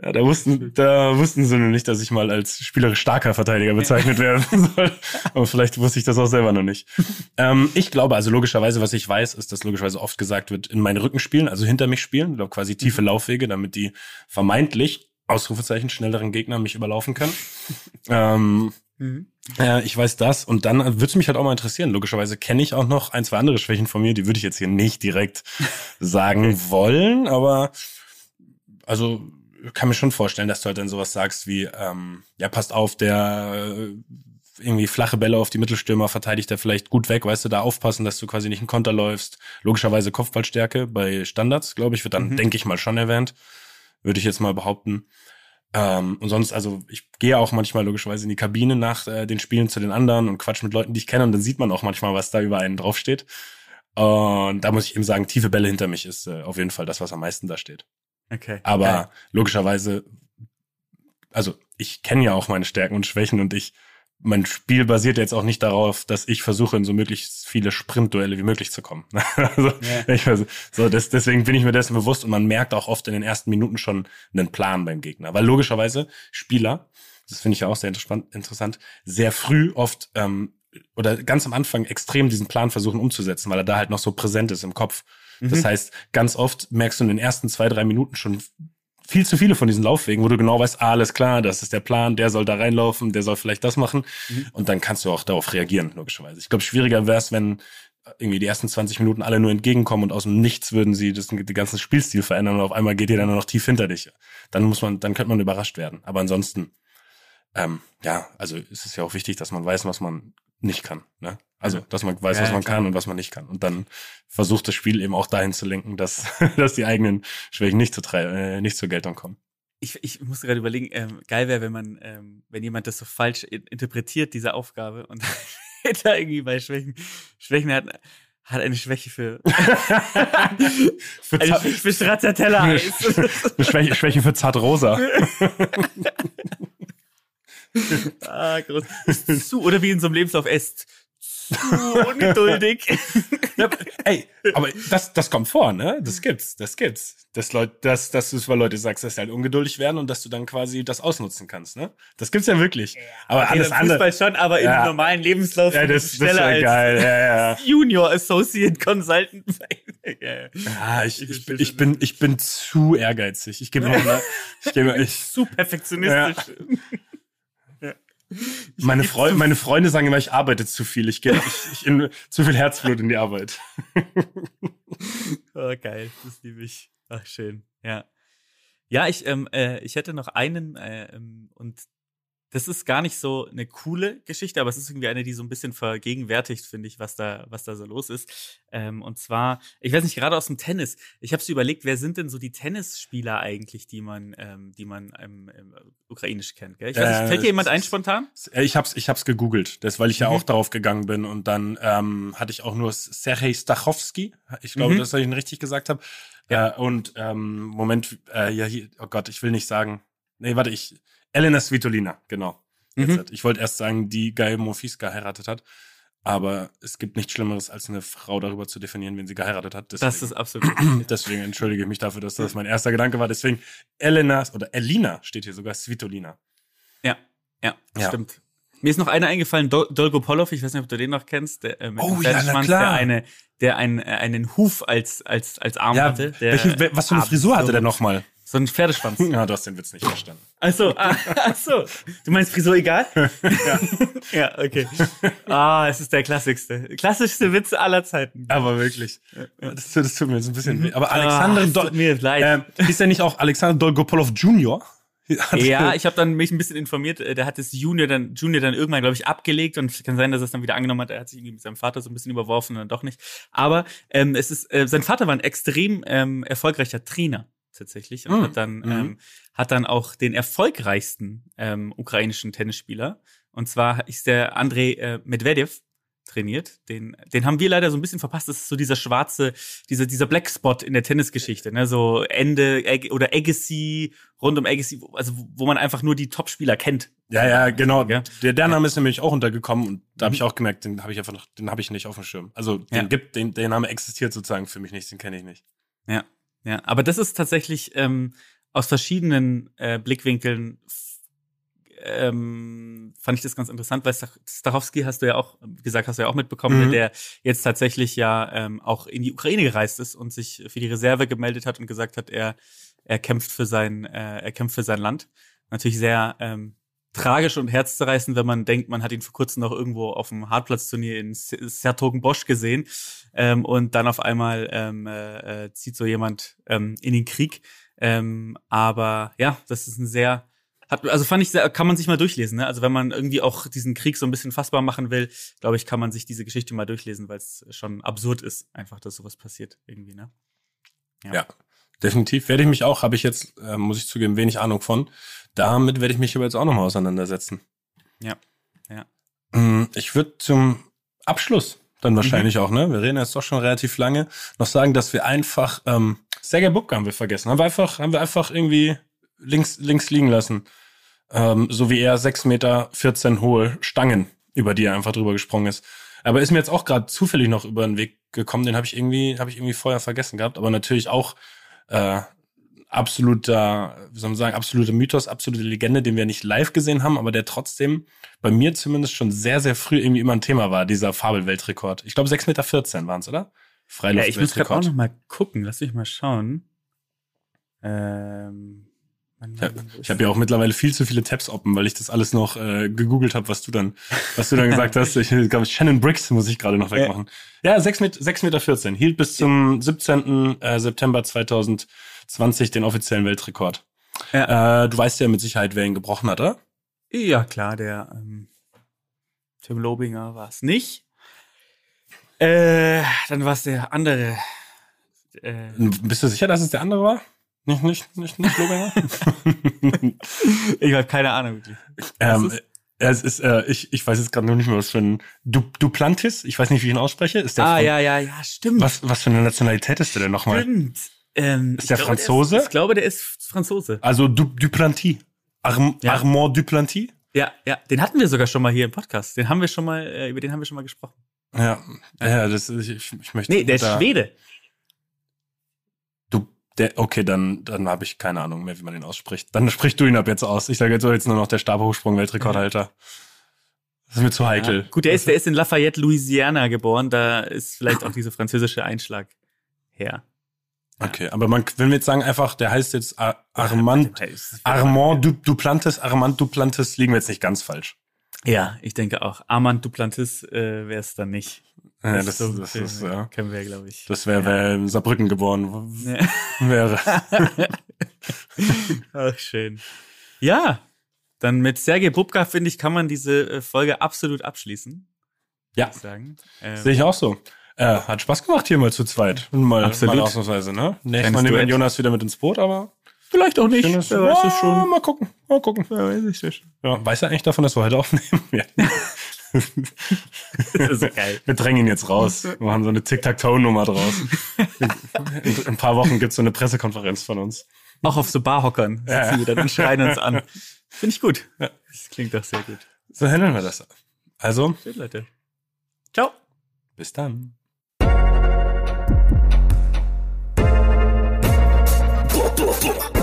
Ja, da wussten, da wussten sie nur nicht, dass ich mal als spielerisch starker Verteidiger bezeichnet werden soll. Aber vielleicht wusste ich das auch selber noch nicht. Ähm, ich glaube, also logischerweise, was ich weiß, ist, dass logischerweise oft gesagt wird, in meinen Rücken spielen, also hinter mich spielen, oder quasi tiefe Laufwege, damit die vermeintlich, Ausrufezeichen, schnelleren Gegner mich überlaufen können. ähm, Mhm. ja, ich weiß das. Und dann würde es mich halt auch mal interessieren. Logischerweise kenne ich auch noch ein, zwei andere Schwächen von mir, die würde ich jetzt hier nicht direkt sagen wollen, aber also kann mir schon vorstellen, dass du halt dann sowas sagst wie, ähm, ja, passt auf, der äh, irgendwie flache Bälle auf die Mittelstürmer verteidigt er vielleicht gut weg, weißt du, da aufpassen, dass du quasi nicht einen Konter läufst. Logischerweise Kopfballstärke bei Standards, glaube ich, wird dann, Mhm. denke ich mal, schon erwähnt. Würde ich jetzt mal behaupten. Ähm, und sonst, also ich gehe auch manchmal logischerweise in die Kabine nach äh, den Spielen zu den anderen und quatsch mit Leuten, die ich kenne und dann sieht man auch manchmal, was da über einen draufsteht. Und da muss ich eben sagen, tiefe Bälle hinter mich ist äh, auf jeden Fall das, was am meisten da steht. Okay. Aber Geil. logischerweise, also ich kenne ja auch meine Stärken und Schwächen und ich, mein Spiel basiert jetzt auch nicht darauf, dass ich versuche, in so möglichst viele Sprintduelle wie möglich zu kommen. also, Ja. ich weiß, so das, deswegen bin ich mir dessen bewusst und man merkt auch oft in den ersten Minuten schon einen Plan beim Gegner. Weil logischerweise Spieler, das finde ich ja auch sehr interessant, interessant sehr früh oft ähm, oder ganz am Anfang extrem diesen Plan versuchen umzusetzen, weil er da halt noch so präsent ist im Kopf. Das Mhm. heißt, ganz oft merkst du in den ersten zwei, drei Minuten schon viel zu viele von diesen Laufwegen, wo du genau weißt, ah, alles klar, das ist der Plan, der soll da reinlaufen, der soll vielleicht das machen. Mhm. Und dann kannst du auch darauf reagieren, logischerweise. Ich glaube, schwieriger wäre es, wenn irgendwie die ersten 20 Minuten alle nur entgegenkommen und aus dem Nichts würden sie das, den ganzen Spielstil verändern und auf einmal geht ihr dann nur noch tief hinter dich. Dann muss man, dann könnte man überrascht werden. Aber ansonsten, ähm, ja, also ist es ja auch wichtig, dass man weiß, was man nicht kann. Ne? Also, dass man weiß, Ja, was man klar. kann und was man nicht kann. Und dann versucht das Spiel eben auch dahin zu lenken, dass, dass die eigenen Schwächen nicht, zu äh, nicht zur Geltung kommen. Ich, ich musste gerade überlegen, ähm, geil wäre, wenn man, ähm, wenn jemand das so falsch in, interpretiert, diese Aufgabe, und da irgendwie bei Schwächen, Schwächen hat, hat eine Schwäche für, Für, eine Schwäche für Stracciatella-Eis. für Schwäche, Schwäche für Zartrosa. ah, groß. Zu, oder wie in so einem Lebenslauf, ist ungeduldig. Ja, ey, aber das, das kommt vor, ne? Das gibt's, das gibt's. Das Leute, das, das ist, weil Leute sagst, dass sie halt ungeduldig werden und dass du dann quasi das ausnutzen kannst, ne? Das gibt's ja wirklich. Aber alles Okay, im andere. Fußball schon, aber Ja. im normalen Lebenslauf Ja, das, das schneller ist ja als geil. Ja, ja. Junior Associate Consultant. ja, ja. Ich, ich, bin- ich bin, ich bin zu ehrgeizig. Ich gebe noch, ich gebe, ich, Zu perfektionistisch. Meine Freunde, meine Freunde sagen immer, ich arbeite zu viel. Ich gebe, ich, ich zu viel Herzblut in die Arbeit. Oh, geil, das liebe ich. Ach, schön. Ja. Ja, ich, ähm, äh, ich hätte noch einen, äh, ähm, und das ist gar nicht so eine coole Geschichte, aber es ist irgendwie eine, die so ein bisschen vergegenwärtigt, finde ich, was da, was da so los ist. Ähm, und zwar, ich weiß nicht, gerade aus dem Tennis. Ich habe so überlegt, wer sind denn so die Tennisspieler eigentlich, die man, ähm, die man ähm, ähm, ukrainisch kennt? Gell? Ich weiß nicht, Äh, fällt dir jemand es- ein spontan? Äh, Ich hab's, ich hab's gegoogelt, das, weil ich ja Mhm. auch darauf gegangen bin und dann ähm, hatte ich auch nur Sergej Stachowski. Ich glaube, Mhm. dass ich ihn richtig gesagt habe. Ja. Äh, und ähm, Moment, äh, ja hier, oh Gott, ich will nicht sagen. Nee, warte, ich. Elena Svitolina, genau. Mhm. Ich wollte erst sagen, die Guy Mofis geheiratet hat. Aber es gibt nichts Schlimmeres, als eine Frau darüber zu definieren, wenn sie geheiratet hat. Das ist absolut. Deswegen entschuldige ich mich dafür, dass das mein erster Gedanke war. Deswegen Elena oder Elina steht hier sogar Svitolina. ja, ja, Ja. stimmt. Mir ist noch einer eingefallen, Dol Dolgopolov, ich weiß nicht, ob du den noch kennst, der, äh, mit Oh, dem ja, na klar. der eine, der einen, äh, einen Huf als, als, als Arm Ja, hatte. Der welche, wel- was für eine Frisur hatte der nochmal? So ein Pferdeschwanz. Ja, du hast den Witz nicht verstanden. Achso, ah, ach so. Du meinst Frisur egal? ja. ja, okay. Ah, es ist der klassigste. Klassischste Witz aller Zeiten. Aber wirklich. Das, das tut mir jetzt ein bisschen weh. Aber Ah, Alexander es Dol tut mir leid. ähm, ist er nicht auch Alexander Dolgopolov Jr.? Ja, ich habe dann mich ein bisschen informiert. äh, Der hat das Junior dann Junior dann irgendwann, glaube ich, abgelegt und kann sein, dass er es dann wieder angenommen hat. Er hat sich irgendwie mit seinem Vater so ein bisschen überworfen und dann doch nicht. Aber ähm, es ist, äh, sein Vater war ein extrem ähm, erfolgreicher Trainer tatsächlich und Mhm. hat dann Mhm. ähm, hat dann auch den erfolgreichsten ähm, ukrainischen Tennisspieler und zwar ist der Andrei äh, Medvedev trainiert. Den, den haben wir leider so ein bisschen verpasst. Das ist so dieser schwarze, dieser, dieser Black Spot in der Tennisgeschichte, ne? So Ende Ag oder Agassi, rund um Agassi, wo- also wo man einfach nur die Topspieler kennt. ja, ja, genau. Ja. Der, der Name ist nämlich auch untergekommen und da habe ich auch gemerkt, den habe ich einfach noch, den habe ich nicht auf dem Schirm. Also den Ja. gibt, den, der Name existiert sozusagen für mich nicht, den kenne ich nicht. Ja, ja. Aber das ist tatsächlich ähm, aus verschiedenen äh, Blickwinkeln ähm, fand ich das ganz interessant, weil Stach- Stachowski hast du ja auch wie gesagt, hast du ja auch mitbekommen, Mhm. der jetzt tatsächlich ja ähm, auch in die Ukraine gereist ist und sich für die Reserve gemeldet hat und gesagt hat, er er kämpft für sein äh, er kämpft für sein Land. Natürlich sehr ähm, tragisch und herzzerreißend, wenn man denkt, man hat ihn vor kurzem noch irgendwo auf dem Hartplatzturnier in Sertogenbosch gesehen ähm, und dann auf einmal ähm, äh, äh, zieht so jemand ähm, in den Krieg. Ähm, aber ja, das ist ein sehr hat, also fand ich sehr, kann man sich mal durchlesen. Ne? Also wenn man irgendwie auch diesen Krieg so ein bisschen fassbar machen will, glaube ich, kann man sich diese Geschichte mal durchlesen, weil es schon absurd ist, einfach, dass sowas passiert irgendwie. Ne? Ja. Definitiv werde ich mich auch, habe ich jetzt, äh, muss ich zugeben, wenig Ahnung von. Damit werde ich mich aber jetzt auch nochmal auseinandersetzen. Ja. Ja. Mm, Ich würde zum Abschluss dann wahrscheinlich auch, ne? Wir reden jetzt doch schon relativ lange, noch sagen, dass wir einfach, ähm, Sergei Bubka haben wir vergessen. Haben wir einfach, haben wir einfach irgendwie links, links liegen lassen. Ähm, so wie er 6 Meter 14 hohe Stangen, über die er einfach drüber gesprungen ist. Aber ist mir jetzt auch gerade zufällig noch über den Weg gekommen, den habe ich irgendwie, habe ich irgendwie vorher vergessen gehabt, aber natürlich auch äh, absoluter, wie soll man sagen, absoluter Mythos, absolute Legende, den wir nicht live gesehen haben, aber der trotzdem bei mir zumindest schon sehr, sehr früh irgendwie immer ein Thema war, dieser Fabelweltrekord. Ich glaube 6,14 Meter waren es, oder? Ja, ich muss gerade auch noch mal gucken. Lass mich mal schauen. Ähm, wo ich habe ja auch mittlerweile viel zu viele Tabs open, weil ich das alles noch äh, gegoogelt habe, was du dann, was du dann gesagt hast. Ich glaube, Shannon Briggs muss ich gerade noch wegmachen. Ja, 6 Meter, 6 Meter 14. Hielt bis zum 17. Äh, September 2020 den offiziellen Weltrekord. Ja. Äh, du weißt ja mit Sicherheit, wer ihn gebrochen hat, oder? Ja, klar, der ähm, Tim Lobinger war es nicht. Äh, dann war es der andere. Äh, Bist du sicher, dass es der andere war? Nicht, nicht, nicht, nicht Lobinger? ich habe keine Ahnung wirklich. ähm, ist- es ist, äh, ich, ich weiß jetzt gerade noch nicht mehr, was für ein du, Duplantis, ich weiß nicht, wie ich ihn ausspreche. Ist der Ah, Fran- ja, ja, ja, stimmt. was, was für eine Nationalität ist der denn nochmal? Stimmt. Ähm, Ist der glaube, Franzose? ist, ich glaube, der ist Franzose. Also du, Duplantis. Arm, Ja. Armand Duplantis? Ja, ja, den hatten wir sogar schon mal hier im Podcast. Den haben wir schon mal, äh, über den haben wir schon mal gesprochen. Ja, ja, das ist, ich, ich möchte. Nee, der ist Schwede. Der, okay, dann, dann habe ich keine Ahnung mehr, wie man den ausspricht. Dann sprich du ihn ab jetzt aus. Ich sage jetzt, jetzt nur noch der Stabhochsprung-Weltrekordhalter. Das ist mir zu heikel. Ja. Gut, der ist, der ist in Lafayette, Louisiana geboren. Da ist vielleicht auch dieser französische Einschlag her. Okay, aber man, wenn wir jetzt sagen einfach, der heißt jetzt Ar Armand, Armand du, Duplantis, Armand Duplantis, liegen wir jetzt nicht ganz falsch. Ja, ich denke auch. Armand Duplantis äh, wäre es dann nicht. Ja, ist das, so das, ist, ja. Kennen wir, glaube ich. Das wäre, wer in Saarbrücken geboren Ja. wäre. Ach, schön. Ja, Dann mit Sergei Bubka, finde ich, kann man diese äh, Folge absolut abschließen. Ja, ich. Ähm, sehe ich auch so. Äh, hat Spaß gemacht hier mal zu zweit. Mal, Absolut. mal ausnahmsweise, ne? Nächstes Mal nehmen wir. Jonas wieder mit ins Boot, aber vielleicht auch nicht. schönes, Wer weiß es Ja, schon. Mal gucken, mal gucken. Wer weiß es schon. Ja, weiß er eigentlich davon, dass wir heute aufnehmen? Ja. Das ist so geil. Wir drängen ihn jetzt raus. Wir machen so eine Tic-Tac-Toe-Nummer draus. In, in ein paar Wochen gibt's so eine Pressekonferenz von uns. Auch auf so Barhockern sitzen Ja. wir dann und schreien uns an. Finde ich gut. Ja. Das klingt doch sehr gut. So handeln wir das. Also, Schön, Leute. Ciao. bis dann.